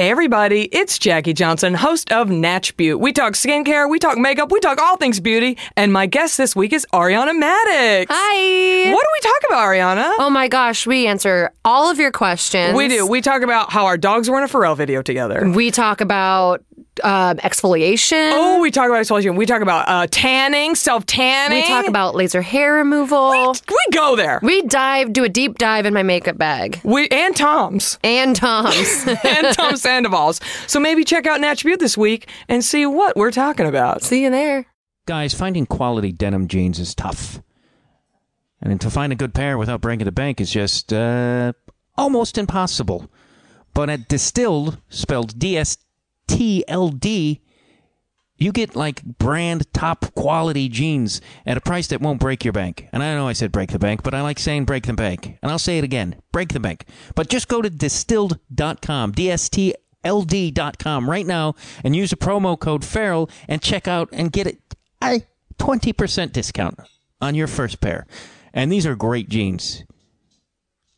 Hey everybody, it's Jackie Johnson, host of Natch Beaut. We talk skincare, we talk makeup, we talk all things beauty, and my guest this week is Ariana Madix. Hi. What do we talk about, Ariana? Oh my gosh, we answer all of your questions. We do. We talk about how our dogs were in a Pharrell video together. We talk about um, exfoliation. Oh, we talk about exfoliation. We talk about uh, tanning, self tanning. we talk about laser hair removal. We go there. We dive, do a deep dive in my makeup bag. We and Tom's And Tom's. and Tom Sandoval's. So maybe check out Natch Beaut this week and see what we're talking about. See you there. Guys, finding quality denim jeans is tough. And to find a good pair without breaking the bank is just uh, almost impossible. But at Distilled, spelled D S T L D, you get like brand top quality jeans at a price that won't break your bank. And I know I said break the bank, but I like saying break the bank. And I'll say it again break the bank. But just go to distilled.com, D S T L D.com right now and use the promo code Feral and check out and get a 20% discount on your first pair. And these are great jeans.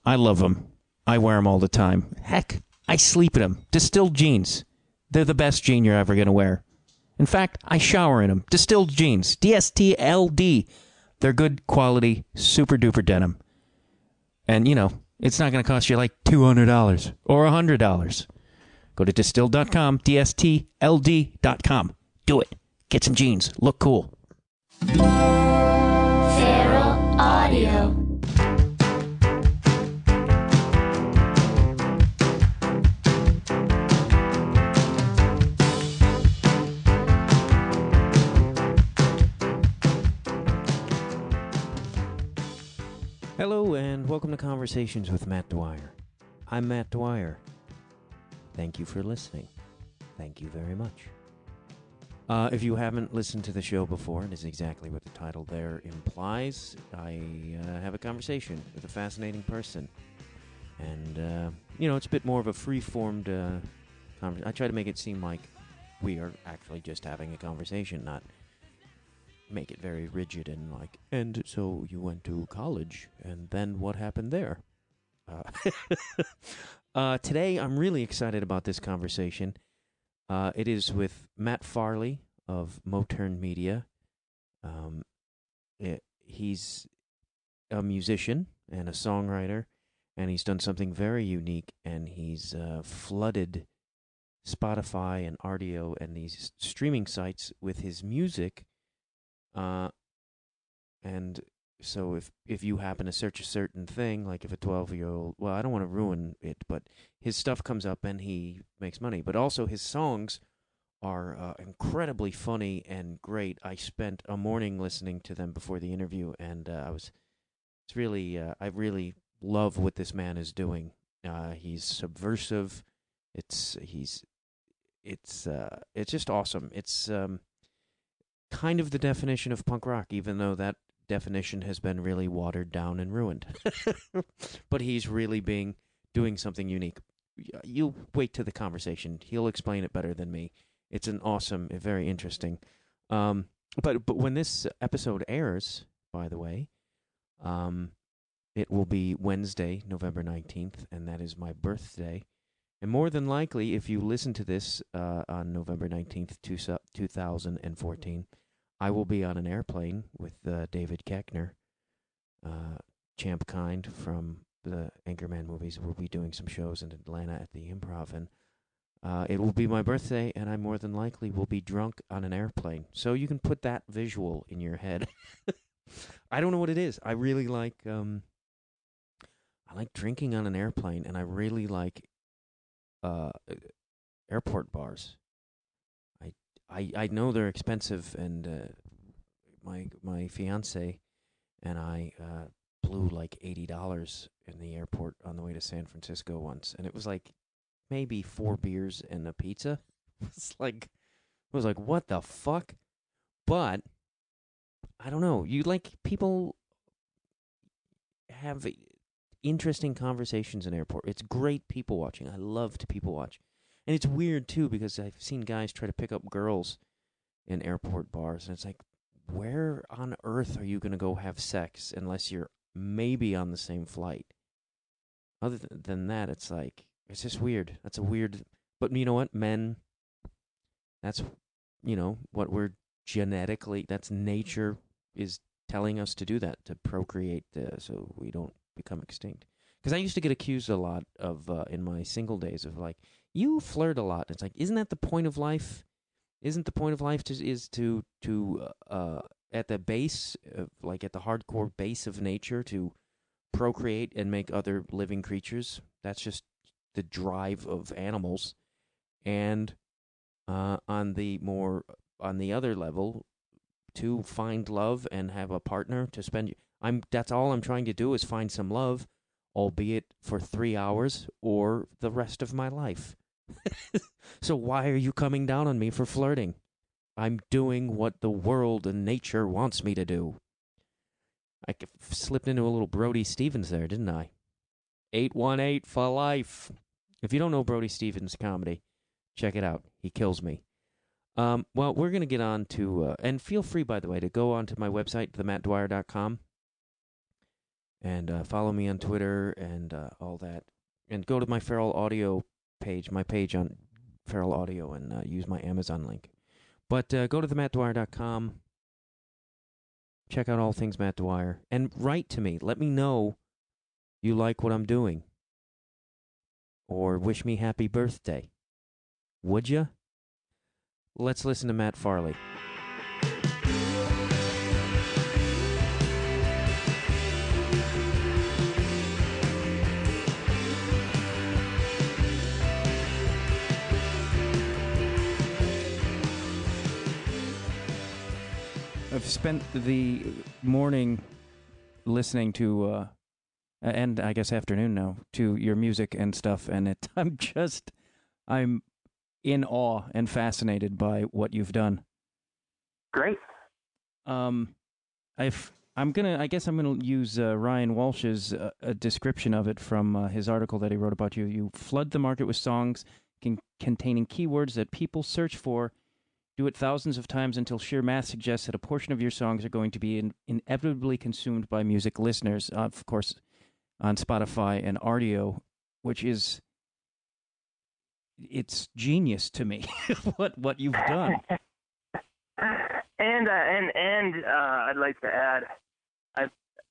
I love them. I wear them all the time. Heck, I sleep in them. Distilled jeans. They're the best jean you're ever going to wear. In fact, I shower in them. Distilled jeans. D-S-T-L-D. They're good quality, super duper denim. And, you know, it's not going to cost you like $200 or $100. Go to distilled.com, D-S-T-L-D.com. Do it. Get some jeans. Look cool. Feral Audio. Hello, and welcome to Conversations with Matt Dwyer. I'm Matt Dwyer. Thank you for listening. Thank you very much. Uh, if you haven't listened to the show before, and is exactly what the title there implies, I uh, have a conversation with a fascinating person. And, uh, you know, it's a bit more of a free formed uh, conversation. I try to make it seem like we are actually just having a conversation, not make it very rigid and like, and so you went to college, and then what happened there? Uh, uh, today, I'm really excited about this conversation. Uh, it is with Matt Farley of Motern Media. Um, it, he's a musician and a songwriter, and he's done something very unique, and he's uh, flooded Spotify and Rdio and these streaming sites with his music. Uh, and so if if you happen to search a certain thing, like if a twelve year old, well, I don't want to ruin it, but his stuff comes up and he makes money. But also his songs are uh, incredibly funny and great. I spent a morning listening to them before the interview, and uh, I was it's really uh, I really love what this man is doing. Uh, he's subversive. It's he's it's uh, it's just awesome. It's um, kind of the definition of punk rock, even though that definition has been really watered down and ruined. but he's really being doing something unique. You wait to the conversation; he'll explain it better than me. It's an awesome, very interesting. Um, but but when this episode airs, by the way, um, it will be Wednesday, November nineteenth, and that is my birthday. And more than likely, if you listen to this uh, on November nineteenth, two thousand and fourteen. I will be on an airplane with uh, David Koechner, uh, Champ Kind from the Anchorman movies. We'll be doing some shows in Atlanta at the Improv, and uh, it will be my birthday, and I more than likely will be drunk on an airplane. So you can put that visual in your head. I don't know what it is. I really like um, I like drinking on an airplane, and I really like uh, airport bars. I, I know they're expensive, and uh, my my fiance and I uh, blew like eighty dollars in the airport on the way to San Francisco once, and it was like maybe four beers and a pizza. It's like I was like, what the fuck? But I don't know. You like people have interesting conversations in airport. It's great people watching. I love to people watch. And it's weird too because I've seen guys try to pick up girls in airport bars, and it's like, where on earth are you going to go have sex unless you're maybe on the same flight? Other than that, it's like it's just weird. That's a weird but you know what, men. That's you know what we're genetically. That's nature is telling us to do that to procreate, uh, so we don't become extinct. Because I used to get accused a lot of uh, in my single days of like you flirt a lot. It's like, isn't that the point of life? Isn't the point of life to, is to to uh, at the base, of, like at the hardcore base of nature, to procreate and make other living creatures? That's just the drive of animals. And uh, on the more on the other level, to find love and have a partner to spend. I'm that's all I'm trying to do is find some love albeit for three hours or the rest of my life. so why are you coming down on me for flirting? I'm doing what the world and nature wants me to do. I slipped into a little Brody Stevens there, didn't I? 818 for life. If you don't know Brody Stevens comedy, check it out. He kills me. Um, well, we're going to get on to, uh, and feel free, by the way, to go on to my website, themattdwyer.com and uh, follow me on Twitter and uh, all that. And go to my Feral Audio page, my page on Feral Audio, and uh, use my Amazon link. But uh, go to themattdwyer.com. Check out all things Matt Dwyer and write to me. Let me know you like what I'm doing. Or wish me happy birthday. Would you? Let's listen to Matt Farley. Spent the morning listening to, uh, and I guess afternoon now, to your music and stuff, and it, I'm just, I'm in awe and fascinated by what you've done. Great. Um, I've, I'm gonna, I guess I'm gonna use uh, Ryan Walsh's uh, description of it from uh, his article that he wrote about you. You flood the market with songs can, containing keywords that people search for do it thousands of times until sheer math suggests that a portion of your songs are going to be in, inevitably consumed by music listeners, uh, of course, on Spotify and Rdio, which is it's genius to me what what you've done. and uh, and and uh, I'd like to add, I,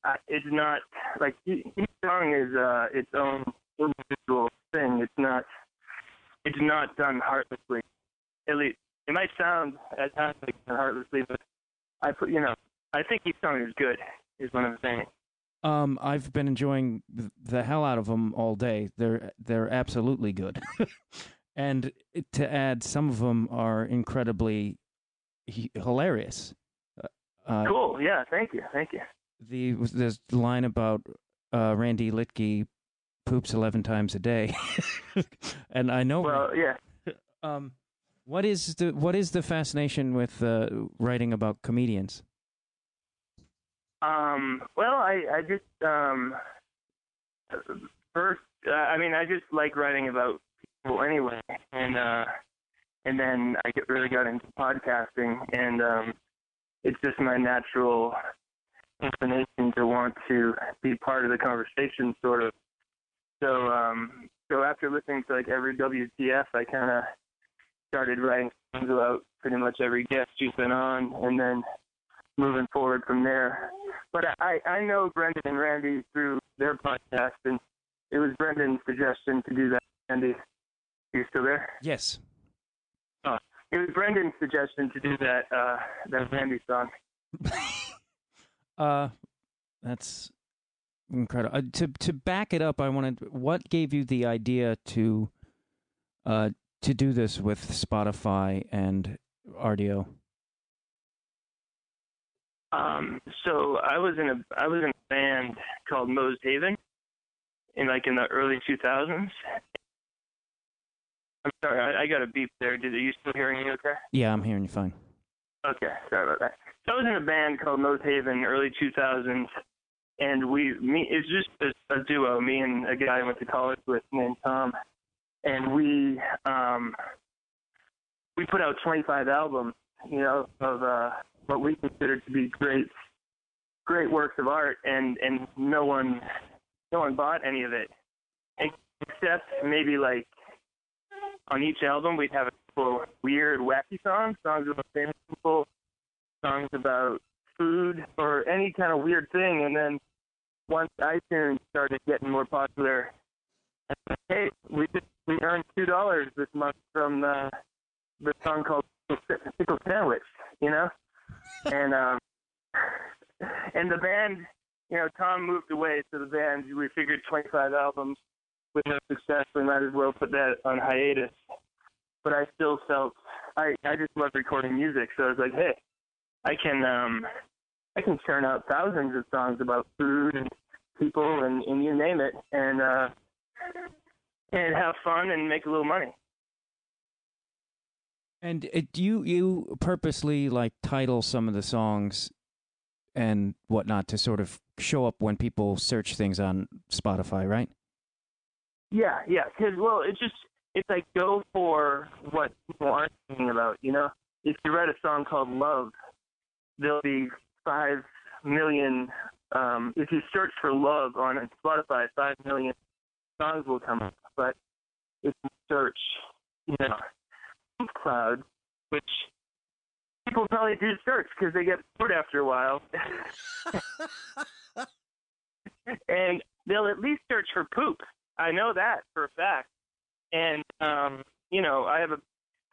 I, it's not like each song is uh, its own individual thing. It's not it's not done heartlessly. At least it might sound at times like heartlessly, but I put, you know, I think each song is good. Is what I'm saying. Um, I've been enjoying the hell out of them all day. They're they're absolutely good, and to add, some of them are incredibly hilarious. Uh, uh, cool. Yeah. Thank you. Thank you. The there's the line about uh, Randy Liedtke poops eleven times a day, and I know. Well, yeah. Um, what is the what is the fascination with uh, writing about comedians? Um, well, I I just um, first uh, I mean I just like writing about people anyway, and uh, and then I get really got into podcasting, and um, it's just my natural inclination to want to be part of the conversation, sort of. So um, so after listening to like every WTF, I kind of started writing songs about pretty much every guest who's been on, and then moving forward from there. But I I know Brendan and Randy through their podcast, and it was Brendan's suggestion to do that. Randy, you still there? Yes. Oh, it was Brendan's suggestion to do that uh, that Randy song. uh, that's incredible. Uh, to to back it up, I wanted. What gave you the idea to uh, to do this with Spotify and Rdio? Um, so I was in a I was in a band called Moes Haven in like in the early 2000s. I'm sorry, I, I got a beep there. Did are you still hearing me? Okay. Yeah, I'm hearing you fine. Okay, sorry about that. So I was in a band called Moes Haven, early 2000s, and we me it's just a, a duo, me and a guy I went to college with named Tom and we um, we put out 25 albums, you know, of uh, what we considered to be great great works of art, and and no one no one bought any of it, except maybe like on each album we'd have a couple weird, wacky songs, songs about famous people, songs about food, or any kind of weird thing. And then once iTunes started getting more popular, hey, we just we earned two dollars this month from the the song called Pickle Sandwich, you know, and um, and the band, you know, Tom moved away, so the band we figured 25 albums with no success, we might as well put that on hiatus. But I still felt I I just love recording music, so I was like, hey, I can um I can churn out thousands of songs about food and people and, and you name it, and uh and have fun and make a little money. And uh, do you you purposely like title some of the songs and whatnot to sort of show up when people search things on Spotify, right? Yeah, yeah. Because well, it's just it's like go for what people aren't thinking about. You know, if you write a song called Love, there'll be five million. Um, if you search for love on Spotify, five million songs will come up. But if you search, you know, Poop Cloud, which people probably do search because they get bored after a while, and they'll at least search for poop. I know that for a fact. And um, you know, I have a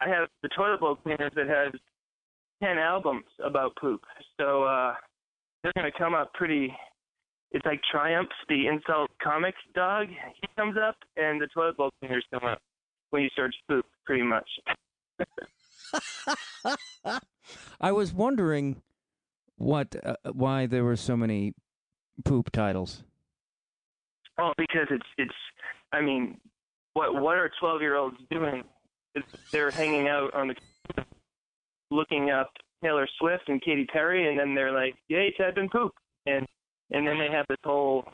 I have the toilet bowl cleaners that has ten albums about poop. So uh they're gonna come up pretty it's like Triumph, the insult comics dog. He comes up and the toilet bowl cleaners come up when you search poop pretty much. I was wondering what uh, why there were so many poop titles. Oh, because it's it's. I mean, what what are twelve year olds doing? They're hanging out on the looking up Taylor Swift and Katy Perry, and then they're like, "Yay, type in poop," and and then they have this whole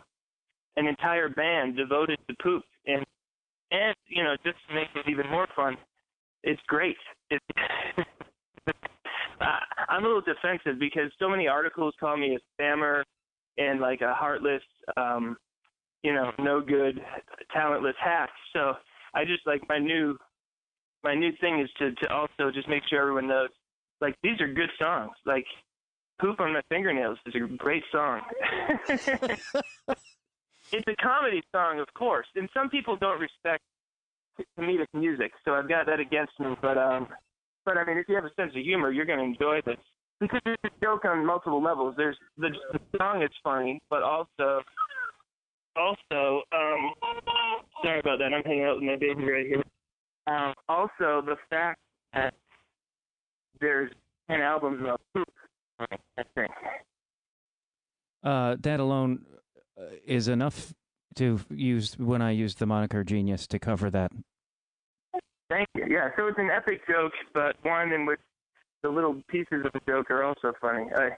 an entire band devoted to poop, and and you know just to make it even more fun, it's great. It's I'm a little defensive because so many articles call me a spammer and like a heartless um you know, no good, talentless hack. So I just like my new my new thing is to to also just make sure everyone knows like these are good songs. Like Poop on My Fingernails is a great song. it's a comedy song, of course, and some people don't respect comedic music, so I've got that against me. But um, but I mean, if you have a sense of humor, you're going to enjoy this because it's a joke on multiple levels. There's the, the song is funny, but also also, um, sorry about that. I'm hanging out with my baby right here. Um, also, the fact that there's 10 albums about poop, Uh, that alone uh, is enough to use when I used the moniker genius to cover that. Thank you. Yeah, so it's an epic joke, but one in which the little pieces of the joke are also funny. I,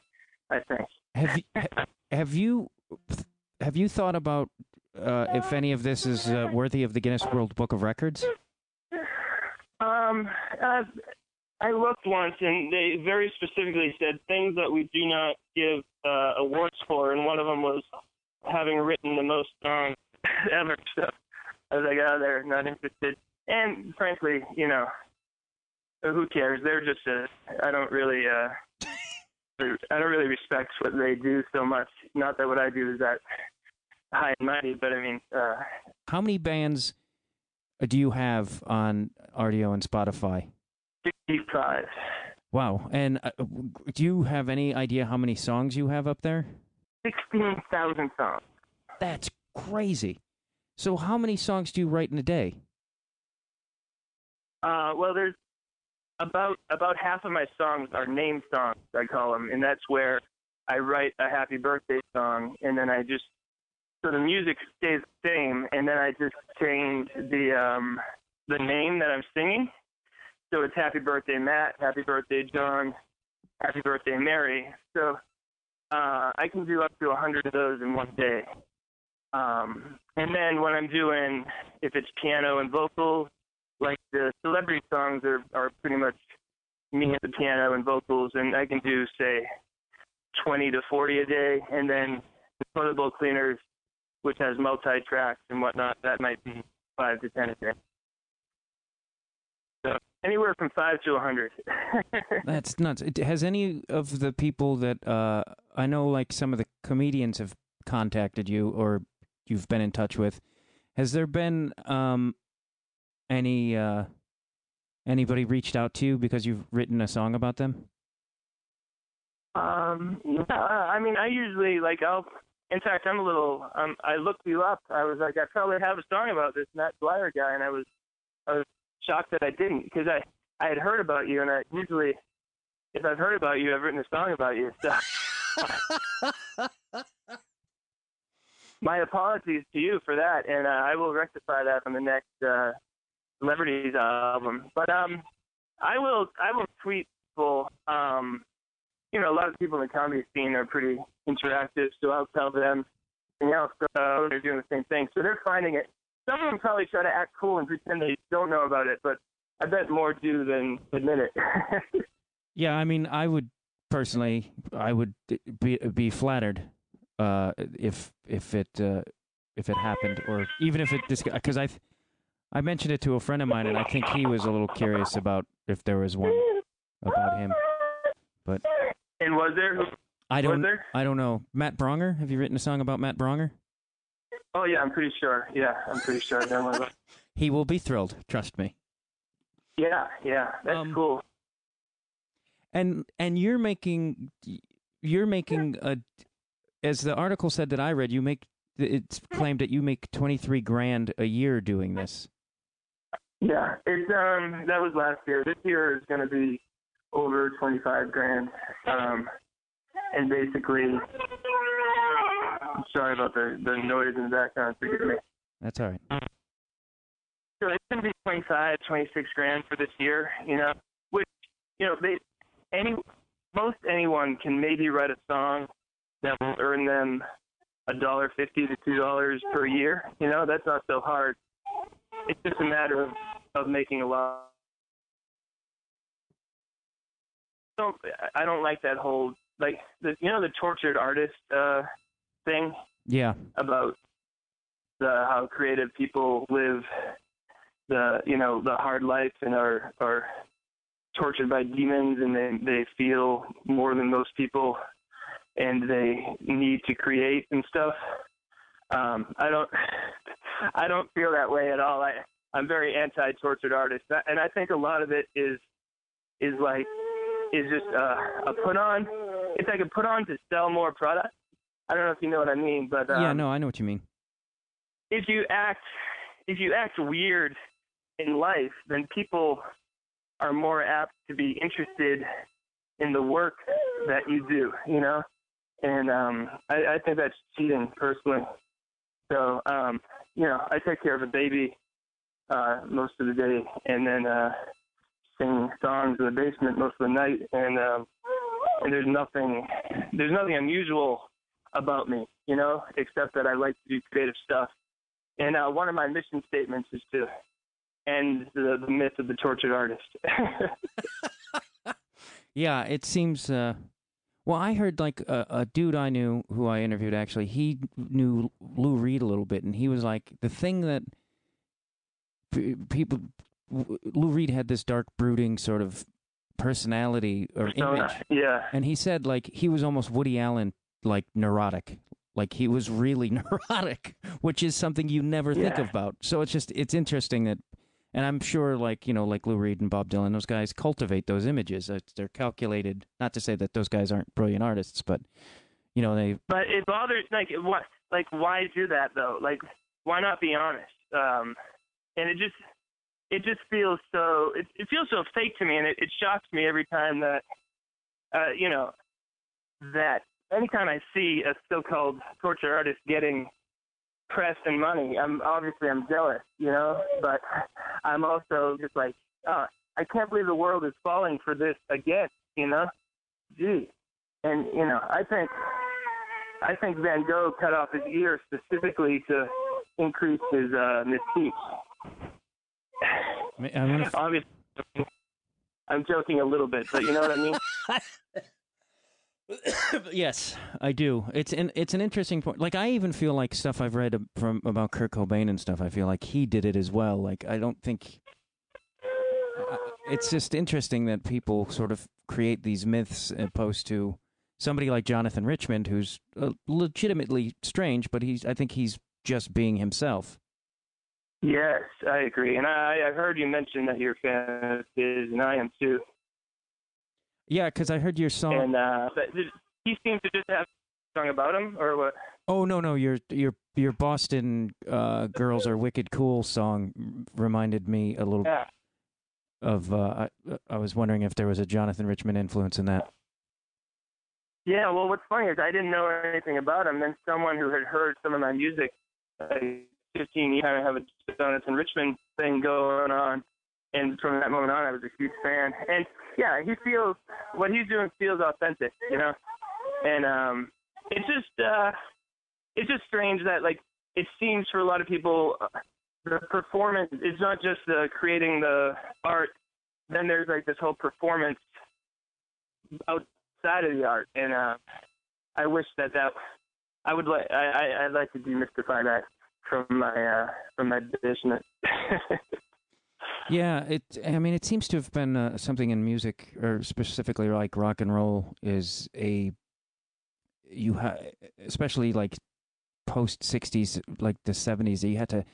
I think. Have you, have you have you thought about uh, if any of this is uh, worthy of the Guinness World Book of Records? Um, uh, I looked once, and they very specifically said things that we do not give uh, awards for, and one of them was having written the most songs ever. So I was like, oh, they're not interested. And frankly, you know, who cares? They're just a. I don't really. uh I don't really respect what they do so much. Not that what I do is that high and mighty, but I mean, uh, how many bands do you have on Rdio and Spotify? Wow! And uh, do you have any idea how many songs you have up there? Sixteen thousand songs. That's crazy. So, how many songs do you write in a day? Uh, well, there's about about half of my songs are name songs, I call them, and that's where I write a happy birthday song, and then I just so the music stays the same, and then I just change the um the name that I'm singing. So it's Happy Birthday Matt, Happy Birthday John, Happy Birthday Mary. So uh, I can do up to hundred of those in one day. Um, and then when I'm doing, if it's piano and vocals, like the celebrity songs are are pretty much me at the piano and vocals, and I can do say 20 to 40 a day, and then the toilet bowl cleaners, which has multi tracks and whatnot, that might be five to 10 a day. Anywhere from five to a hundred. That's nuts. It- Has any of the people that uh, I know, like some of the comedians, have contacted you or you've been in touch with? Has there been um, any uh, anybody reached out to you because you've written a song about them? Um, yeah, I mean, I usually like I'll. In fact, I'm a little. Um, I looked you up. I was like, I probably have a song about this Matt Dwyer guy, and I was, I was shocked that I didn't because I, I had heard about you, and I usually, if I've heard about you, I've written a song about you. So, my apologies to you for that, and uh, I will rectify that on the next uh, Celebrities album. But um, I will, I will tweet people. Um, you know, a lot of people in the comedy scene are pretty interactive, so I'll tell them, you know, so they're doing the same thing. So they're finding it. Some of them probably try to act cool and pretend they don't know about it, but I bet more do than admit it. Yeah, I mean, I would personally, I would be be flattered uh, if if it uh, if it happened, or even if it because I I mentioned it to a friend of mine, and I think he was a little curious about if there was one about him. But and was there? I don't there? I don't know. Matt Braunger, have you written a song about Matt Braunger? Oh yeah, I'm pretty sure. Yeah, I'm pretty sure. I've done one of those. He will be thrilled. Trust me. Yeah, yeah, that's Um, cool. and and you're making you're making a as the article said that I read you make it's claimed that you make 23 grand a year doing this Yeah, it's um that was last year. This year is going to be over 25 grand. Um, and basically, sorry about the the noise in the background. Forgive me. that's all right So it's going to be 25, 26 grand for this year. You know, which you know they any most anyone can maybe write a song that will earn them a dollar fifty to two dollars per year. You know, that's not so hard. It's just a matter of of making a lot. Don't I don't like that whole like the you know the tortured artist uh thing yeah. about the how creative people live the you know the hard life and are are tortured by demons and they they feel more than most people and they need to create and stuff. Um i don't i don't feel that way at all. I i'm very anti tortured artist and i think a lot of it is is like is just uh, a put on it's like a put on to sell more product i don't know if you know what i mean but um, yeah no I know what you mean if you act if you act weird in life, then people are more apt to be interested in the work that you do, you know? And um I, I think that's cheating personally. So, um, you know, I take care of a baby uh most of the day and then uh sing songs in the basement most of the night and um and there's nothing there's nothing unusual about me, you know, except that I like to do creative stuff. And uh, one of my mission statements is to end the, the myth of the tortured artist. yeah it seems uh well I heard like a, a dude I knew who I interviewed actually he knew Lou Reed a little bit and he was like the thing that p- people Lou Reed had this dark brooding sort of personality or so, image yeah. And he said like he was almost Woody Allen like neurotic. Like he was really neurotic, which is something you never think about. So it's just it's interesting that and I'm sure like, you know, like Lou Reed and Bob Dylan, those guys cultivate those images. They're calculated, not to say that those guys aren't brilliant artists, but you know, they But it bothers like what like why do that though? Like why not be honest? Um and it just it just feels so it, it feels so fake to me and it, it shocks me every time that uh you know that anytime I see a so called torture artist getting press and money, I'm obviously I'm jealous, you know, but I'm also just like, oh, I can't believe the world is falling for this again, you know? Gee. And you know, I think I think Van Gogh cut off his ear specifically to increase his uh, mystique. I'm gonna Obviously, I'm joking a little bit, but you know what I mean. yes, I do. It's an it's an interesting point. Like I even feel like stuff I've read from about Kurt Cobain and stuff. I feel like he did it as well. Like I don't think it's just interesting that people sort of create these myths opposed to somebody like Jonathan Richman, who's uh, legitimately strange, but he's I think he's just being himself. Yes, I agree. And I, I heard you mention that you're a fan of his, and I am too. Yeah, because I heard your song. And uh, but did he seems to just have a song about him, or what? Oh no, no, your your your Boston uh, "Girls Are Wicked Cool" song reminded me a little Yeah. of. Uh, I, I was wondering if there was a Jonathan Richman influence in that. Yeah, well, what's funny is I didn't know anything about him. Then someone who had heard some of my music, like 15 years, kind of have a Jonathan Richman thing going on, and from that moment on, I was a huge fan. And yeah, he feels what he's doing feels authentic, you know. And um, it's just uh, it's just strange that like it seems for a lot of people, uh, the performance is not just the creating the art. Then there's like this whole performance outside of the art, and uh, I wish that that I would like I, I I'd like to demystify that from my uh, from my business. Yeah, it. I mean, it seems to have been uh, something in music, or specifically like rock and roll, is a you have, especially like post '60s, like the '70s, you had to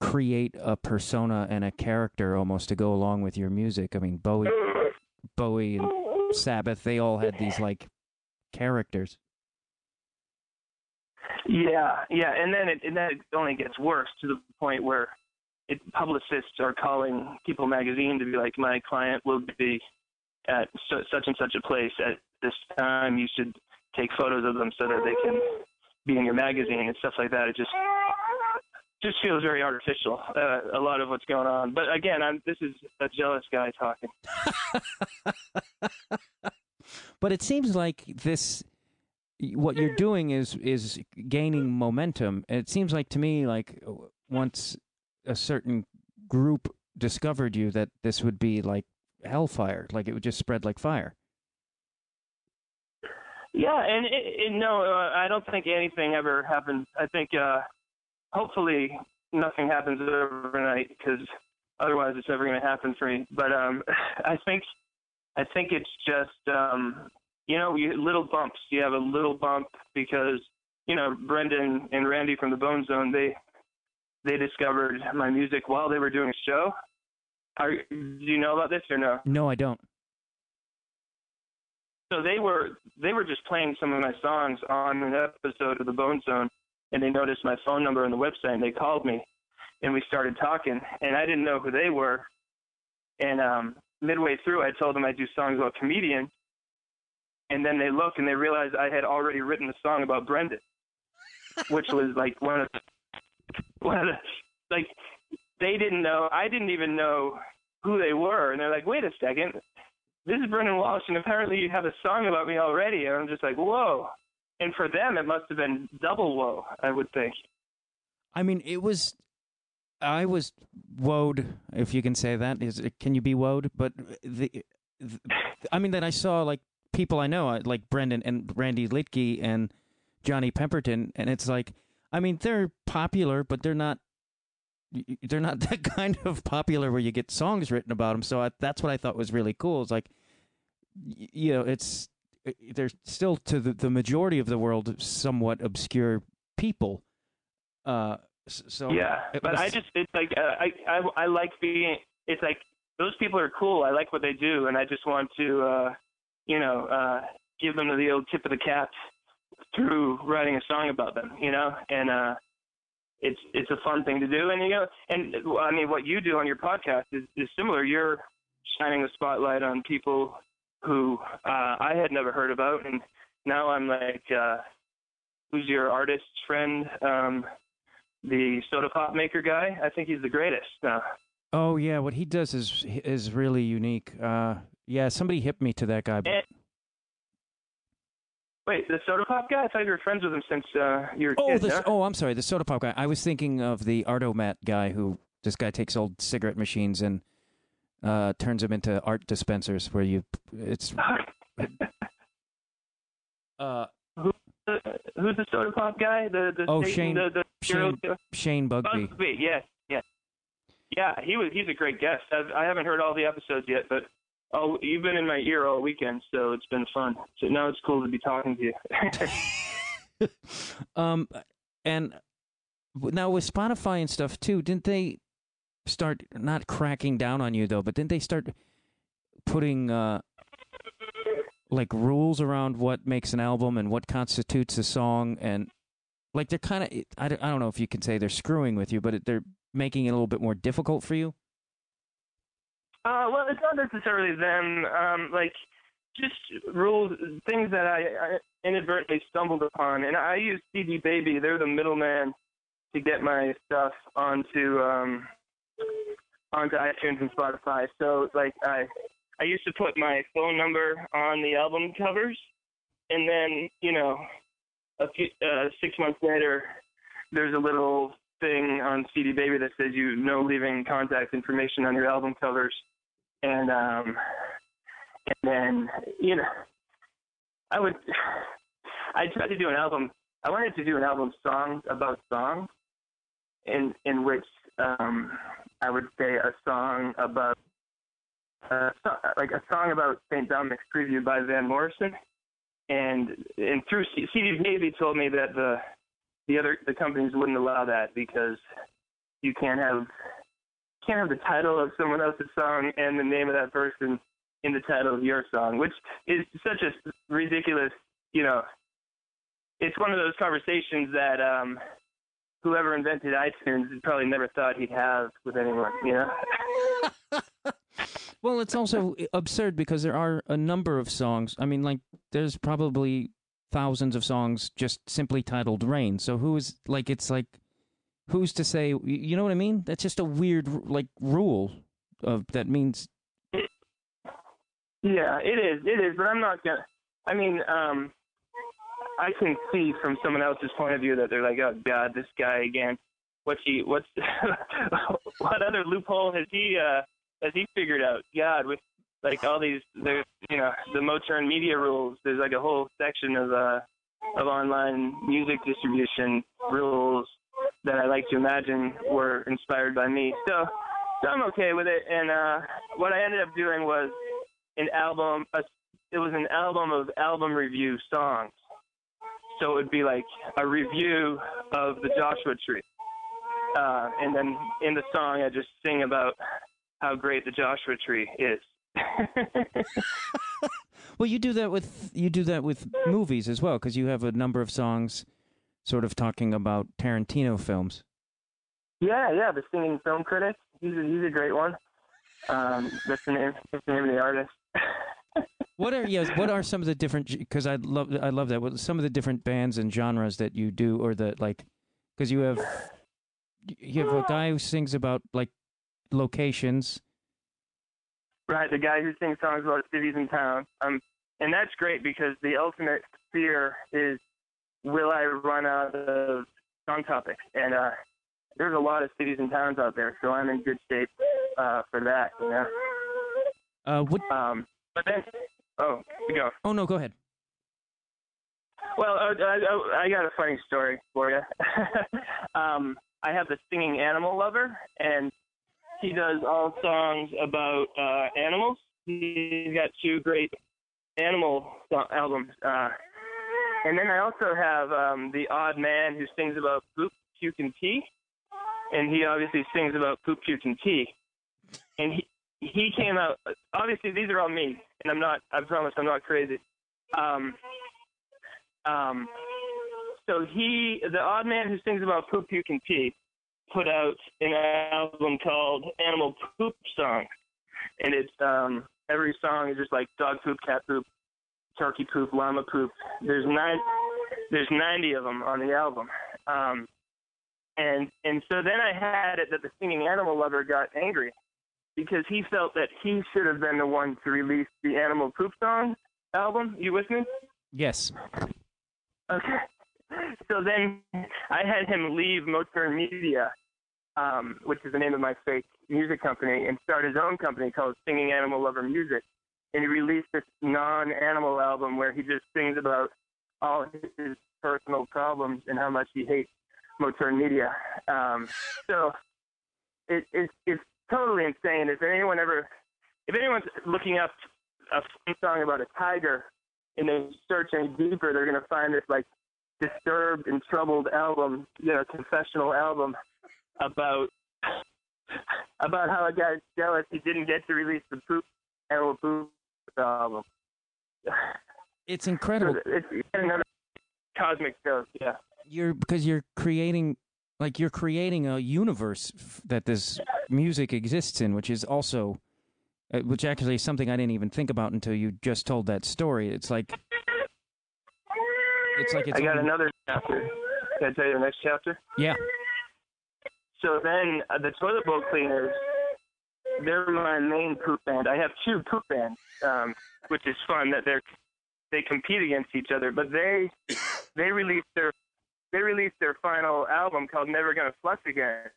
create a persona and a character almost to go along with your music. I mean, Bowie, Bowie and Sabbath, they all had these like characters. Yeah, yeah, and then it and then it only gets worse to the point where it, publicists are calling People Magazine to be like, my client will be at su- such and such a place at this time. You should take photos of them so that they can be in your magazine and stuff like that. It just just feels very artificial. Uh, a lot of what's going on, but again, I'm this is a jealous guy talking. but it seems like this what you're doing is is gaining momentum it seems like to me like once a certain group discovered you that this would be like hellfire like it would just spread like fire Yeah, and it, it, no, uh, I don't think anything ever happens. I think uh, hopefully nothing happens overnight because otherwise it's never going to happen for me. But um, I think I think it's just um, you know you, little bumps. You have a little bump because you know Brendan and Randy from the Bone Zone they they discovered my music while they were doing a show. Are, do you know about this or no? no i don't so they were they were just playing some of my songs on an episode of the Bone Zone, and they noticed my phone number on the website, and they called me, and we started talking, and I didn't know who they were, and um, midway through, I told them I do songs about comedians, and then they look and they realized I had already written a song about Brendan, which was like one of the, one of like they didn't know I didn't even know who they were, and they're like, wait a second, this is Brendon Walsh, and apparently you have a song about me already. And I'm just like, whoa. And for them, it must have been double whoa, I would think. i mean it was i was woed if you can say that is can you be woed but the, the i mean that i saw like people i know uh, like brendan and randy liedtke and johnny pemberton and it's like i mean they're popular but they're not they're not that kind of popular where you get songs written about them so I, that's what i thought was really cool it's like you know it's they're still to the, the majority of the world somewhat obscure people uh so yeah, but was- I just it's like uh, I I I like being. It's like those people are cool. I like what they do, and I just want to, uh, you know, uh, give them the old tip of the cap through writing a song about them. You know, and uh, it's it's a fun thing to do, and you know, and I mean, what you do on your podcast is is similar. You're shining a spotlight on people who uh, I had never heard about, and now I'm like, uh, who's your artist friend? Um, the soda pop maker guy. I think he's the greatest. Uh, Oh yeah, what he does is is really unique. Uh, yeah, somebody hit me to that guy. and, wait, the soda pop guy? I thought you were friends with him since uh, you were a oh, kid. no? oh, I'm sorry, the soda pop guy. I was thinking of the Artomat guy who this guy takes old cigarette machines and uh, turns them into art dispensers where you it's uh Who's the soda pop guy? The the Oh, Shane- the, the Shane killer? Shane Bugby. Busby. Yes, yes. Yeah, he was. He's a great guest. I've, I haven't heard all the episodes yet, but oh, you've been in my ear all weekend, so it's been fun. So now it's cool to be talking to you. um, and now with Spotify and stuff too, didn't they start not cracking down on you though? But didn't they start putting uh, like rules around what makes an album and what constitutes a song and like they're kind of I don't, I don't know if you can say they're screwing with you, but they're making it a little bit more difficult for you. Uh, well, it's not necessarily them. Um, like just rules, things that I, I inadvertently stumbled upon, and I use CD Baby. They're the middleman to get my stuff onto um, onto iTunes and Spotify. So like I I used to put my phone number on the album covers, and then you know a few uh, six months later, there's a little thing on CD Baby that says you no leaving contact information on your album covers, and um, and then you know I would I tried to do an album. I wanted to do an album songs about songs, in in which um, I would say a song about uh, so, like a song about St. Dominic's preview by Van Morrison, and and through CD Baby told me that the the other the companies wouldn't allow that because you can't have can't have the title of someone else's song and the name of that person in the title of your song, which is such a ridiculous, you know. It's one of those conversations that um, whoever invented iTunes probably never thought he'd have with anyone, you know. Well, it's also absurd because there are a number of songs. I mean, like, there's probably thousands of songs just simply titled Rain. So who is, like, it's like, who's to say, you know what I mean? That's just a weird, like, rule of that means. Yeah, it is. It is, but I'm not gonna. I mean, um, I can see from someone else's point of view that they're like, oh God, this guy again. What's he? What's what other loophole has he? uh has he figured out? God, with like all these, there's you know the Motern media rules. There's like a whole section of uh of online music distribution rules that I like to imagine were inspired by me. So, so I'm okay with it. And uh, what I ended up doing was an album. A, it was an album of album review songs. So it would be like a review of the Joshua Tree. Uh, and then in the song, I just sing about how great the Joshua Tree is. well, you do that with you do that with movies as well because you have a number of songs, sort of talking about Tarantino films. Yeah, yeah, the singing film critic. He's a, he's a great one. Um, that's the name. That's the name of the artist. what are yes? What are some of the different? Because I love I love that. What some of the different bands and genres that you do, or the like, because you have you have a guy who sings about like locations. Right, the guy who sings songs about cities and towns. Um, and that's great because the ultimate fear is, will I run out of song topics? And uh, there's a lot of cities and towns out there, so I'm in good shape uh, for that. You know. Uh, what? Um, but then, oh, go. Oh no, go ahead. Well, uh, I, I got a funny story for you. um, I have the singing animal lover, and he does all songs about uh, animals. He's got two great animal albums. Uh, and then I also have um, the odd man who sings about poop, puke, and tea. And he obviously sings about poop, puke, and tea. And he he came out. Obviously, these are all me, and I'm not. I promise, I'm not crazy. Um, um, so he, the odd man who sings about poop, puke, and tea, put out an album called Animal Poop Song, and it's um every song is just like dog poop, cat poop, turkey poop, llama poop. There's nine, there's 90 of them on the album. Um, and and so then I had it that the singing animal lover got angry because he felt that he should have been the one to release the Animal Poop Song album. You with me? Yes. Okay. So then I had him leave Motern Media um, which is the name of my fake music company, and start his own company called Singing Animal Lover Music. And he released this non-animal album where he just sings about all his personal problems and how much he hates Motern Media. Um, so, it, it it's totally insane. If anyone ever, if anyone's looking up a song about a tiger and they search any deeper, they're gonna find this like disturbed and troubled album, you know, confessional album about about how a guy's jealous he didn't get to release the poop animal poop It's incredible. It's, it's another cosmic joke, yeah. You're because you're creating like you're creating a universe f- that this music exists in, which is also, uh, which actually is something I didn't even think about until you just told that story. It's like, it's like it's I got another chapter. Can I tell you the next chapter? yeah. So then uh, the toilet bowl cleaners, they're my main poop band. I have two poop bands, um, which is fun that they're they compete against each other. But they they released their they released their final album called Never Gonna Flush Again,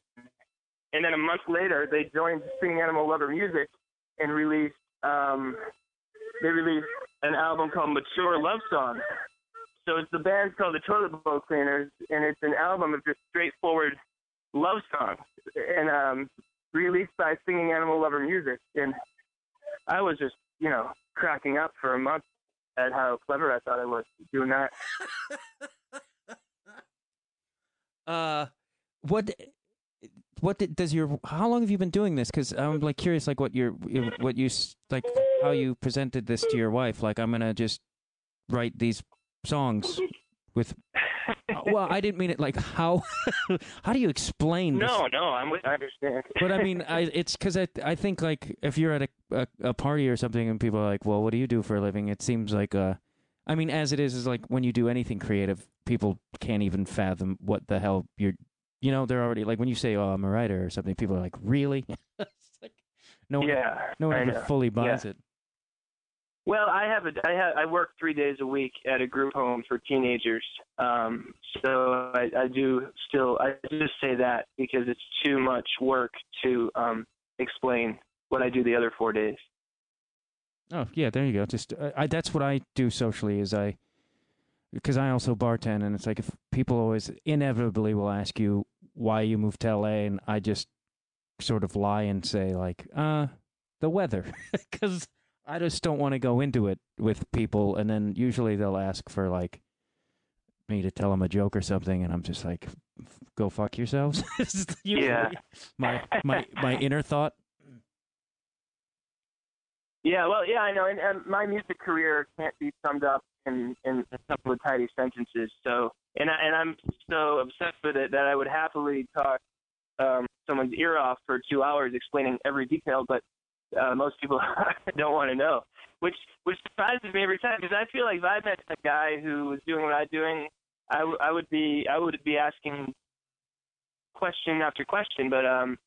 and then a month later they joined Singing Animal Lover Music and released um, they released an album called Mature Love Songs. So it's the band called the Toilet Bowl Cleaners, and it's an album of just straightforward love songs and um released by Singing Animal Lover Music and I was just, you know, cracking up for a month at how clever I thought I was doing that. Uh, what, what did- does your? How long have you been doing this? Because I'm like curious, like what your, you're what you like, how you presented this to your wife. Like, I'm gonna just write these songs with. Well, I didn't mean it like how. how do you explain? this? No, no, I'm I understand. But I mean, I it's because I I think like if you're at a, a a party or something and people are like, well, what do you do for a living? It seems like uh, I mean, as it is, is like when you do anything creative, people can't even fathom what the hell you're. You know, they're already like when you say, "Oh, I'm a writer" or something. People are like, "Really?" like no one, yeah. no one ever fully buys it. Well, I have a I have I work three days a week at a group home for teenagers. Um, so I, I do still I just say that because it's too much work to um, explain what I do the other four days. Oh yeah, there you go. Just uh, I that's what I do socially is I because I also bartend and it's like if people always inevitably will ask you why you moved to LA and I just sort of lie and say like uh the weather because I just don't want to go into it with people and then usually they'll ask for like me to tell them a joke or something and I'm just like go fuck yourselves. Yeah. My my my inner thought. Yeah, well, yeah, I know, and, and my music career can't be summed up in in a couple of tidy sentences. So, and I, and I'm so obsessed with it that I would happily talk um, someone's ear off for two hours explaining every detail, but uh, most people don't want to know, which which surprises me every time because I feel like if I met a guy who was doing what I'm doing, I, w- I would be I would be asking question after question, but um,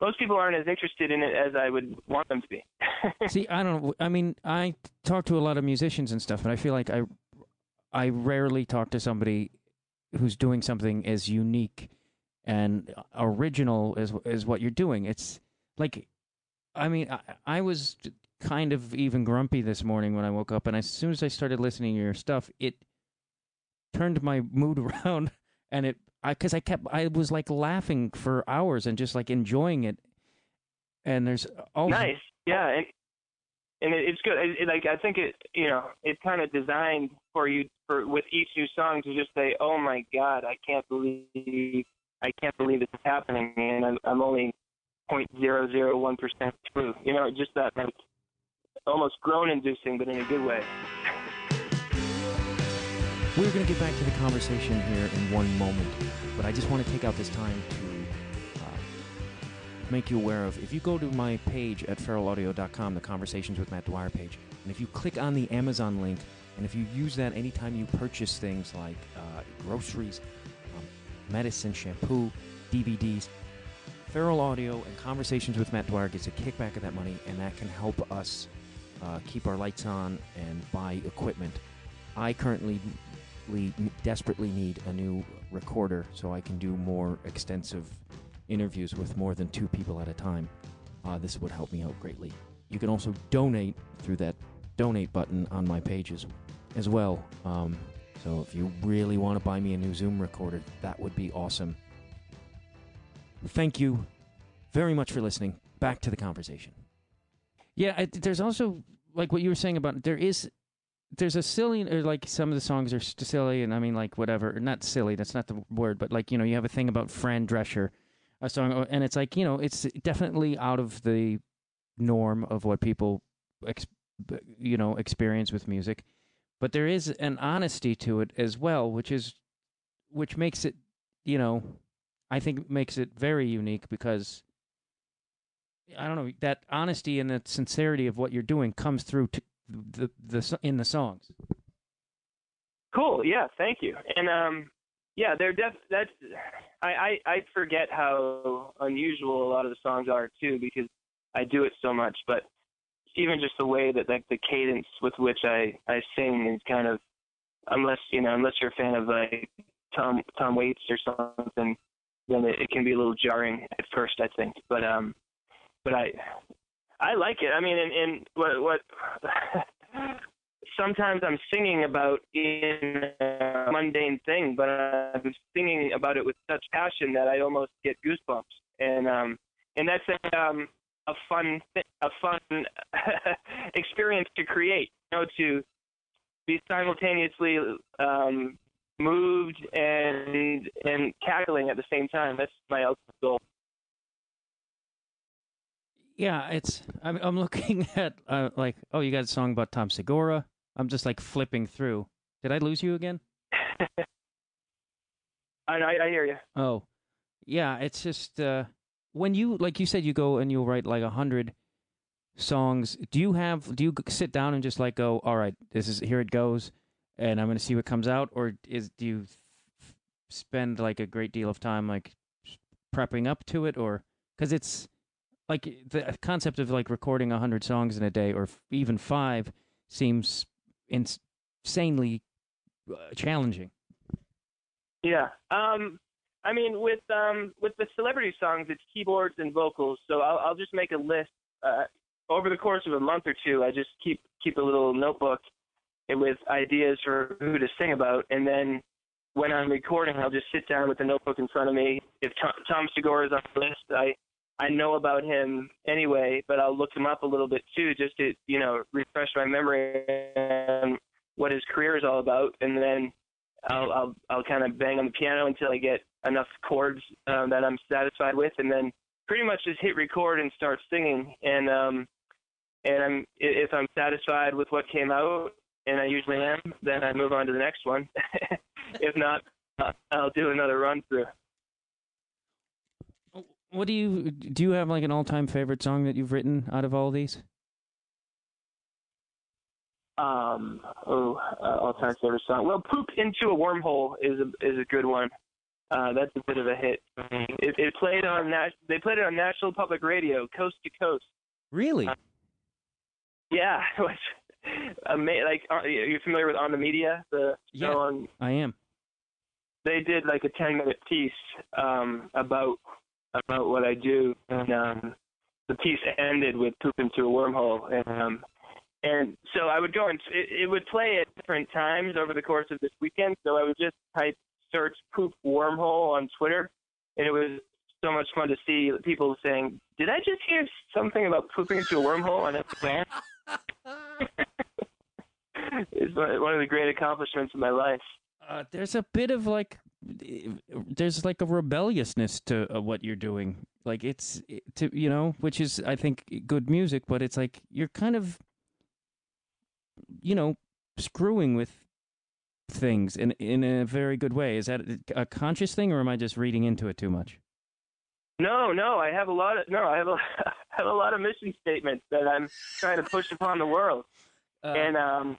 most people aren't as interested in it as I would want them to be. See, I don't. I mean, I talk to a lot of musicians and stuff, but I feel like I, I rarely talk to somebody who's doing something as unique and original as as what you're doing. It's like, I mean, I, I was kind of even grumpy this morning when I woke up, and as soon as I started listening to your stuff, it turned my mood around, and it, I, because I kept, I was like laughing for hours and just like enjoying it. And there's oh nice yeah and and it, it's good it, it, like i think it you know it's kind of designed for you for with each new song to just say oh my god i can't believe i can't believe this is happening and i'm, I'm only point zero zero one percent true you know just that like almost groan inducing but in a good way. We're going to get back to the conversation here in one moment, but I just want to take out this time to uh, make you aware of if you go to my page at feralaudio.com, the Conversations with Matt Dwyer page, and if you click on the Amazon link, and if you use that anytime you purchase things like uh, groceries, um, medicine, shampoo, DVDs, Feral Audio and Conversations with Matt Dwyer gets a kickback of that money, and that can help us uh, keep our lights on and buy equipment. I currently desperately need a new recorder so I can do more extensive interviews with more than two people at a time. Uh, this would help me out greatly. You can also donate through that donate button on my pages as well. Um, so if you really want to buy me a new Zoom recorder, that would be awesome. Thank you very much for listening. Back to the conversation. Yeah, I, there's also like what you were saying about there is there's a silly or like some of the songs are silly and I mean like whatever not silly that's not the word but like you know you have a thing about Fran Drescher a song uh, and it's like you know it's definitely out of the norm of what people ex- you know experience with music but there is an honesty to it as well which is which makes it you know I think makes it very unique because I don't know that honesty and that sincerity of what you're doing comes through to the the in the songs. Cool. Yeah. Thank you. And um, yeah, they're def. That's I, I I forget how unusual a lot of the songs are too because I do it so much. But even just the way that like the cadence with which I I sing is kind of unless you know unless you're a fan of like Tom Tom Waits or something, then it, it can be a little jarring at first. I think. But um, but I I like it. I mean, and, and what what sometimes I'm singing about in a mundane thing, but I'm singing about it with such passion that I almost get goosebumps, and um, and that's a um, a fun a fun experience to create. You know, to be simultaneously um, moved and and cackling at the same time. That's my ultimate goal. Yeah, it's I'm I'm looking at uh, like oh you got a song about Tom Segura. I'm just like flipping through. Did I lose you again? I, I, I hear you. Oh, yeah. It's just uh, when you like you said you go and you'll write like a hundred songs. Do you have do you sit down and just like go all right this is here it goes and I'm gonna see what comes out or is do you f- spend like a great deal of time like prepping up to it or because it's like the concept of like recording a hundred songs in a day or f- even five seems ins- insanely uh, challenging. Yeah. Um, I mean, with um, with the celebrity songs, it's keyboards and vocals. So I'll, I'll just make a list. Uh, over the course of a month or two, I just keep keep a little notebook with ideas for who to sing about, and then when I'm recording, I'll just sit down with the notebook in front of me. If Tom, Segura is on the list, I I know about him anyway, but I'll look him up a little bit too, just to you know refresh my memory on what his career is all about, and then I'll I'll I'll kind of bang on the piano until I get enough chords um, that I'm satisfied with, and then pretty much just hit record and start singing. And um, and I'm if I'm satisfied with what came out, and I usually am, then I move on to the next one. if not, uh, I'll do another run through. What do you do? You have like an all-time favorite song that you've written out of all these? Um, oh, uh, all-time favorite song. Well, "Poop into a Wormhole" is a is a good one. Uh, that's a bit of a hit. It, it played on Nas- they played it on National Public Radio, coast to coast. Really? Yeah, it was ama- like uh, you're familiar with On the Media, the Yeah. show on. I am. They did like a 10 minute piece um, about about what I do, and um, the piece ended with "Poop into a Wormhole," and um, and so I would go and it, it would play at different times over the course of this weekend. So I would just type search "poop wormhole" on Twitter, and it was so much fun to see people saying, "Did I just hear something about pooping into a wormhole?" on that's bad. It's one of the great accomplishments of my life. Uh, there's a bit of like, there's like a rebelliousness to uh, what you're doing. Like it's it- to you know, which is I think good music, but it's like you're kind of, you know, screwing with things in in a very good way. Is that a conscious thing, or am I just reading into it too much? No, no, I have a lot of no, I have a have a lot of mission statements that I'm trying to push upon the world. Uh, and um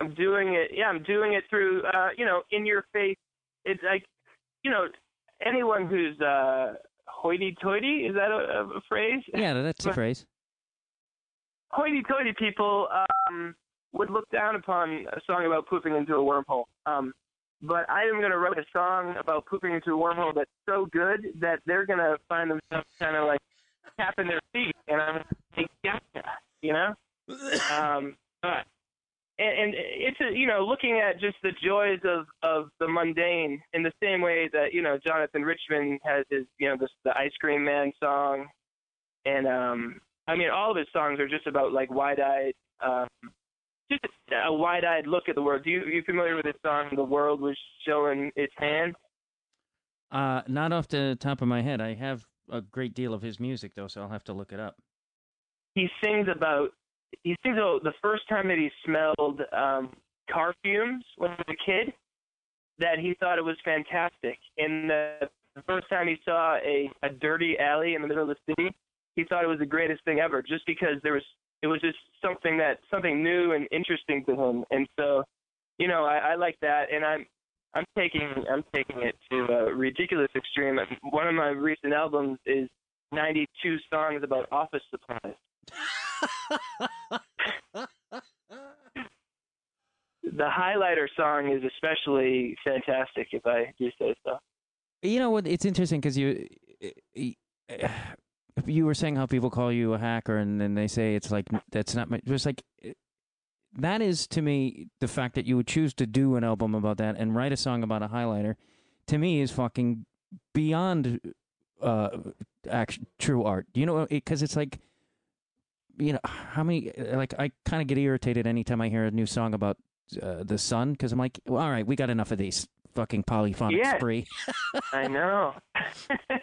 I'm doing it yeah, I'm doing it through uh, you know, in your face it's like you know, anyone who's uh hoity toity, is that a, a phrase? yeah, that's a phrase. Hoity toity people um would look down upon a song about pooping into a wormhole. Um but I am gonna write a song about pooping into a wormhole that's so good that they're gonna find themselves kinda like tapping their feet and I'm like, gotcha, you know? um, but and, and it's a you know know, looking at just the joys of of the mundane in the same way that you know Jonathan Richman has his you know the the Ice Cream Man song, and um, I mean all of his songs are just about like wide-eyed, um, just a wide-eyed look at the world. Do you you familiar with his song "The World Was Showing Its Hand"? Uh, not off the top of my head. I have a great deal of his music though, so I'll have to look it up. He sings about he sings about the first time that he smelled um, car fumes when he was a kid. That he thought it was fantastic, and the, first time he saw a a dirty alley in the middle of the city, he thought it was the greatest thing ever, just because there was it was just something that something new and interesting to him, and so you know I, I like that, and I'm I'm taking I'm taking it to a ridiculous extreme. One of my recent albums is 92 songs about office supplies. The highlighter song is especially fantastic, if I do say so. You know what? It's interesting because you you were saying how people call you a hacker, and then they say it's like that's not my. Just like that is to me the fact that you would choose to do an album about that and write a song about a highlighter. To me, is fucking beyond uh act, true art. You know, because it's like you know how many like I kind of get irritated anytime I hear a new song about uh, the sun because I'm like, well, all right, we got enough of these fucking polyphonic Yeah. spree. I know.